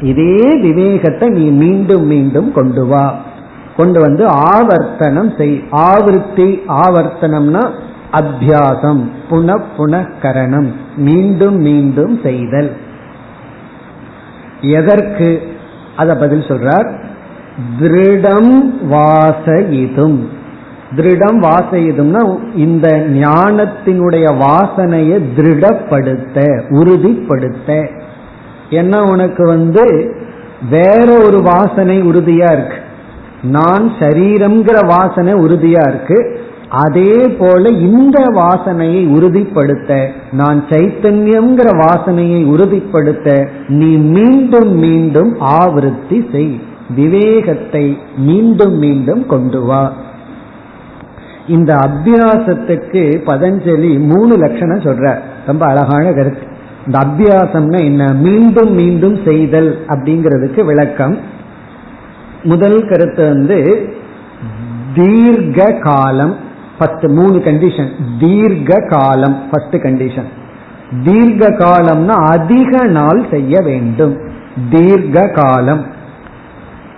இதே விவேகத்தை நீ மீண்டும் மீண்டும் கொண்டு வா. கொண்டு வந்து ஆவர்த்தனம் செய். ஆவர்த்தி ஆவர்த்தனம்னா அத்தியாசம் புன புனகரணம் மீண்டும் மீண்டும் செய்தல். எதற்கு? அத பதில் சொல்றார். திருடம் வாசயிதும். திருடம் வாசயிதும்னா இந்த ஞானத்தினுடைய வாசனையை திருடப்படுத்த உறுதிப்படுத்த. என்ன உனக்கு வந்து வேற ஒரு வாசனை உறுதியா இருக்கு? நான் சரீரம்ங்கிற வாசனை உறுதியா இருக்கு. அதே போல இந்த வாசனையை உறுதிப்படுத்த நான் சைத்தன்யம்ங்கிற வாசனையை உறுதிப்படுத்த நீ மீண்டும் மீண்டும் ஆவருத்தி செய். விவேகத்தை மீண்டும் மீண்டும் கொண்டு வா. இந்த அபியாசத்துக்கு பதஞ்சலி மூணு லட்சணம் சொல்ற. ரொம்ப அழகான கருத்து. இந்த அபியாசம்னா என்ன? மீண்டும் மீண்டும் செய்தல் அப்படிங்கிறதுக்கு விளக்கம். முதல் கருத்து வந்து தீர்க்க காலம் பத்து மூணு கண்டிஷன் தீர்க்க காலம் பத்து கண்டிஷன் தீர்க்க காலம்னா அதிக நாள் செய்ய வேண்டும். தீர்க்க காலம்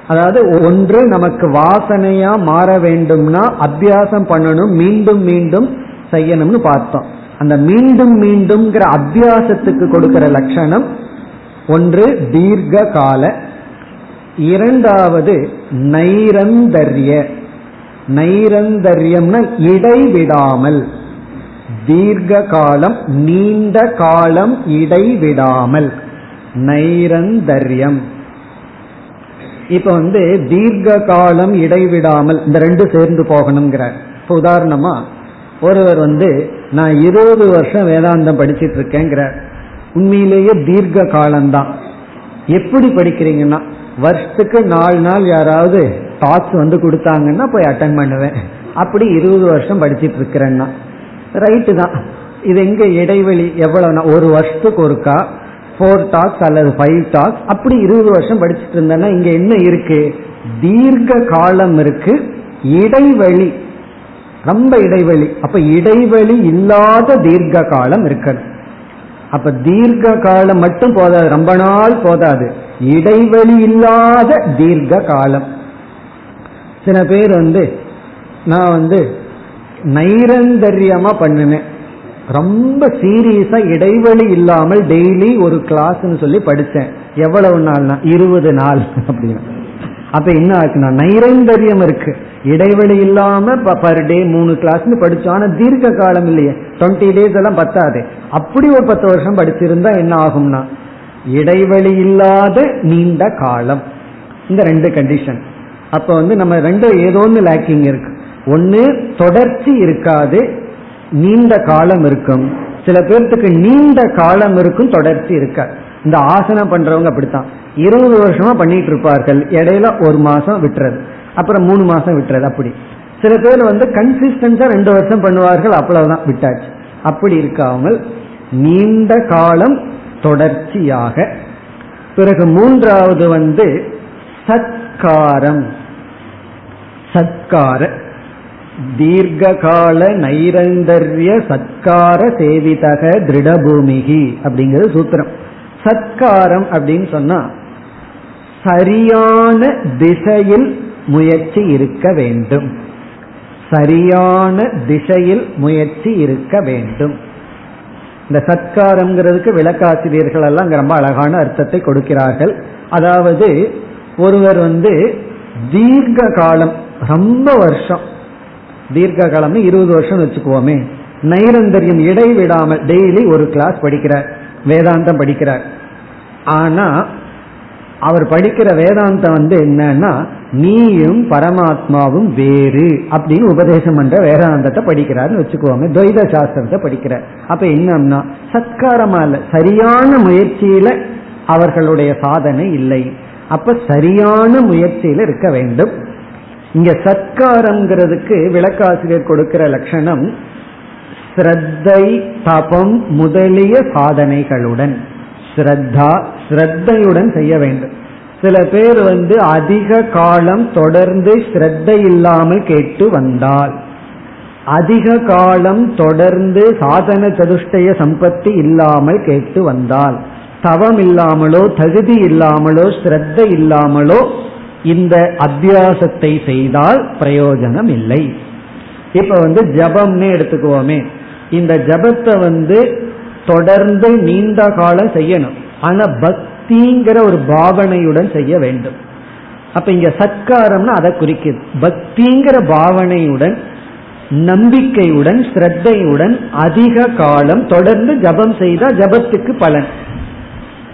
அதாவது ஒன்று நமக்கு வாசனையா மாற வேண்டும்னா அத்தியாசம் பண்ணணும் மீண்டும் மீண்டும் செய்யணும்னு பார்த்தோம். அந்த மீண்டும் மீண்டும்ங்கிற அத்தியாசத்துக்கு கொடுக்கிற லட்சணம் ஒன்று தீர்க்க கால இரண்டாவது நைரந்தர்ய. நைரந்தர்யம்னா இடைவிடாமல். தீர்க்க காலம் நீண்ட காலம் இடைவிடாமல். நைரந்தர்யம். இப்ப வந்து தீர்க்க காலம் இடைவிடாமல் இந்த ரெண்டு சேர்ந்து போகணுங்கிறார் இப்ப உதாரணமா ஒருவர் வந்து நான் இருபது வருஷம் வேதாந்தம் படிச்சிட்டு இருக்கேங்கிறார் உண்மையிலேயே தீர்க்க காலம்தான் எப்படி படிக்கிறீங்கன்னா வருஷத்துக்கு நாலு நாள் யாராவது டாக்ஸ் வந்து கொடுத்தாங்கன்னா போய் அட்டன் பண்ணுவேன். அப்படி இருபது வருஷம் படிச்சிட்டு இருக்கிறேன்னா ரைட்டு தான். இது எங்க இடைவெளி எவ்வளவுனா ஒரு வருஷத்துக்கு ஒருக்கா ஃபோர் டாக்ஸ் அல்லது ஃபைவ் டாக்ஸ் அப்படி இருபது வருஷம் படிச்சுட்டு இருந்தேன்னா இங்க என்ன இருக்கு? தீர்க்க காலம் இருக்கு. இடைவெளி. ரொம்ப இடைவெளி. அப்ப இடைவெளி இல்லாத தீர்க்க காலம் இருக்கணும். அப்ப தீர்க்க காலம் மட்டும் போதாது. ரொம்ப நாள் போதாது. இடைவெளி இல்லாத தீர்க்க காலம். சில பேர் வந்து நான் வந்து நைரந்தரியமா பண்ணினேன். ரொம்ப சீரியஸா இடைவெளி இல்லாமல் டெய்லி ஒரு கிளாஸ்ன்னு சொல்லி படிச்சேன். எவ்வளவு நாள்னா? இருபது நாள் அப்படின்னு. அப்ப என்ன ஆச்சுன்னா நைரந்தரியம் இருக்கு. இடைவெளி இல்லாம பர் டே மூணு கிளாஸ்னு படிச்சோம். ஆனா தீர்க்க காலம் இல்லையே. டுவெண்ட்டி டேஸ் எல்லாம் பத்தாது. அப்படி ஒரு பத்து வருஷம் படிச்சிருந்தா என்ன ஆகும்னா? இடைவெளி இல்லாத நீண்ட காலம். இந்த ரெண்டு கண்டிஷன் அப்ப வந்து நம்ம ரெண்டு ஏதோ ஒன்று லேக்கிங் இருக்கு. ஒன்னு தொடர்ச்சி இருக்காது. நீண்ட காலம் இருக்கும். சில பேர்த்துக்கு நீண்ட காலம் இருக்கும் தொடர்ச்சி இருக்காது இந்த ஆசனம் பண்றவங்க அப்படித்தான். இருபது வருஷமா பண்ணிட்டு இருப்பார்கள். இடையில ஒரு மாசம் விட்டுறது. அப்புறம் மூணு மாசம் விட்டுறது அப்படி. சில பேர் வந்து கன்சிஸ்டன்ஸா ரெண்டு வருஷம் பண்ணுவார்கள். அவ்வளவுதான். விட்டாச்சு. அப்படி இருக்காமல் நீண்ட காலம் தொடர்ச்சியாக. பிறகு மூன்றாவது வந்து சத்காரம். சத்கார தீர்க்கால நைரந்தர்ய சத்கார சேவிதக திருடபூமிகி அப்படிங்கிறது சூத்திரம். சத்காரம் அப்படின்னு சொன்னா சரியான திசையில் முயற்சி இருக்க வேண்டும். சரியான திசையில் முயற்சி இருக்க வேண்டும். இந்த சத்காரம்ங்கிறதுக்கு விளக்காசிரியர்கள் எல்லாம் ரொம்ப அழகான அர்த்தத்தை கொடுக்கிறார்கள். அதாவது ஒருவர் வந்து தீர்க்க காலம் ரொம்ப வருஷம் தீர்க்க காலம்னு இருபது வருஷம் வச்சுக்குவோமே. நைரந்தரியம் இடைவிடாமல் டெய்லி ஒரு கிளாஸ் படிக்கிறார். வேதாந்தம் படிக்கிறார். ஆனா அவர் படிக்கிற வேதாந்தம் வந்து என்னன்னா நீயும் பரமாத்மாவும் வேறு அப்படின்னு உபதேசம் பண்ற வேதாந்தத்தை படிக்கிறாருன்னு வச்சுக்குவாங்க துவைத சாஸ்திரத்தை படிக்கிறார். அப்ப என்னன்னா சத்காரமா இல்ல சரியான முயற்சியில அவர்களுடைய சாதனை இல்லை. அப்ப சரியான முயற்சியில இருக்க வேண்டும். இங்க சத்காரம்ங்கிறதுக்கு விளக்காசிரியர் கொடுக்கிற லட்சணம் ஸ்ரத்தை தபம் முதலிய சாதனைகளுடன். ஸ்ரத்தா ஸ்ரத்தையுடன் செய்ய வேண்டும். சில பேர் வந்து அதிக காலம் தொடர்ந்து ஸ்ரத்தை இல்லாமல் கேட்டு வந்தால். அதிக காலம் தொடர்ந்து சாதன சதுஷ்டய சம்பத்தி இல்லாமல் கேட்டு வந்தால். தவம் இல்லாமலோ தகுதி இல்லாமலோ ஸ்ரத்த இல்லாமலோ இந்த அத்தியாசத்தை செய்தால் பிரயோஜனம் இல்லை இப்ப வந்து ஜபம்னு எடுத்துக்குவோமே. இந்த ஜபத்தை வந்து தொடர்ந்து நீண்ட காலம் செய்யணும். ஆனா பக்திங்கிற ஒரு பாவனையுடன் செய்ய வேண்டும். அப்ப இங்க சத்காரம்னு அதை குறிக்குது. பக்திங்கிற பாவனையுடன் நம்பிக்கையுடன் ஸ்ரத்தையுடன் அதிக காலம் தொடர்ந்து ஜபம் செய்தா ஜபத்துக்கு பலன்.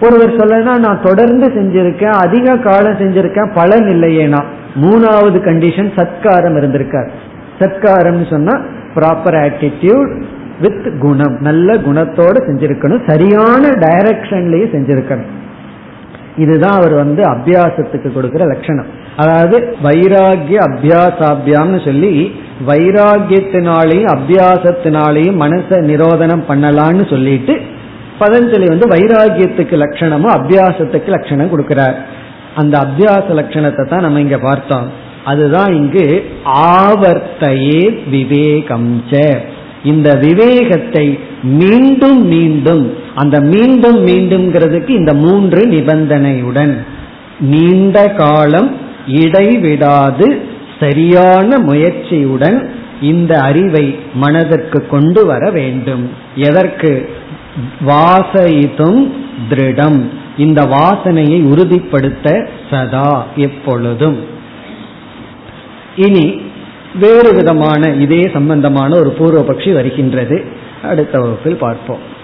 ஒருவர் சொல்லனா நான் தொடர்ந்து செஞ்சிருக்கேன் அதிக காலம் செஞ்சிருக்கேன் பலன் இல்லையேனா மூணாவது கண்டிஷன் சத்காரம் இருந்திருக்கார். சத்காரம் சொன்னா ப்ராப்பர் ஆட்டிடியூட் வித் குணம். நல்ல குணத்தோட செஞ்சிருக்கணும். சரியான டைரக்ஷன்லயே செஞ்சிருக்கணும். இதுதான் அவர் வந்து அபியாசத்துக்கு கொடுக்கிற லட்சணம். அதாவது வைராகிய அபியாசாபியாம்னு சொல்லி வைராகியத்தினாலையும் அபியாசத்தினாலையும் மனசை நிரோதனம் பண்ணலான்னு சொல்லிட்டு பதஞ்சலி வந்து வைராகியத்துக்கு லட்சணமும் அபியாசத்துக்கு லட்சணம் கொடுக்கிறார். அந்த அபியாச லட்சணத்தை தான் நம்ம இங்க பார்த்தோம். அதுதான் இங்கு ஆவர்த்தையே விவேகம் இந்த விவேகத்தை மீண்டும் மீண்டும் அந்த மீண்டும் மீண்டும்ங்கிறதுக்கு இந்த மூன்று நிபந்தனையுடன் நீண்ட காலம் இடைவிடாது சரியான முயற்சியுடன் இந்த அறிவை மனதிற்கு கொண்டு வர வேண்டும். எதற்கு? வாசயித்தும் திருடம் இந்த வாசனையை உறுதிப்படுத்த சதா எப்பொழுதும் இனி வேறு விதமான இதே சம்பந்தமான ஒரு பூர்வபக்ஷி வருகின்றது அடுத்த வகுப்பில் பார்ப்போம்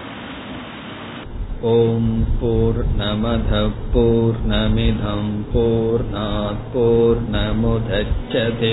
ॐ पूर्णमधः पूर्णमिधं पूर्णात् पूर्णमुदच्छते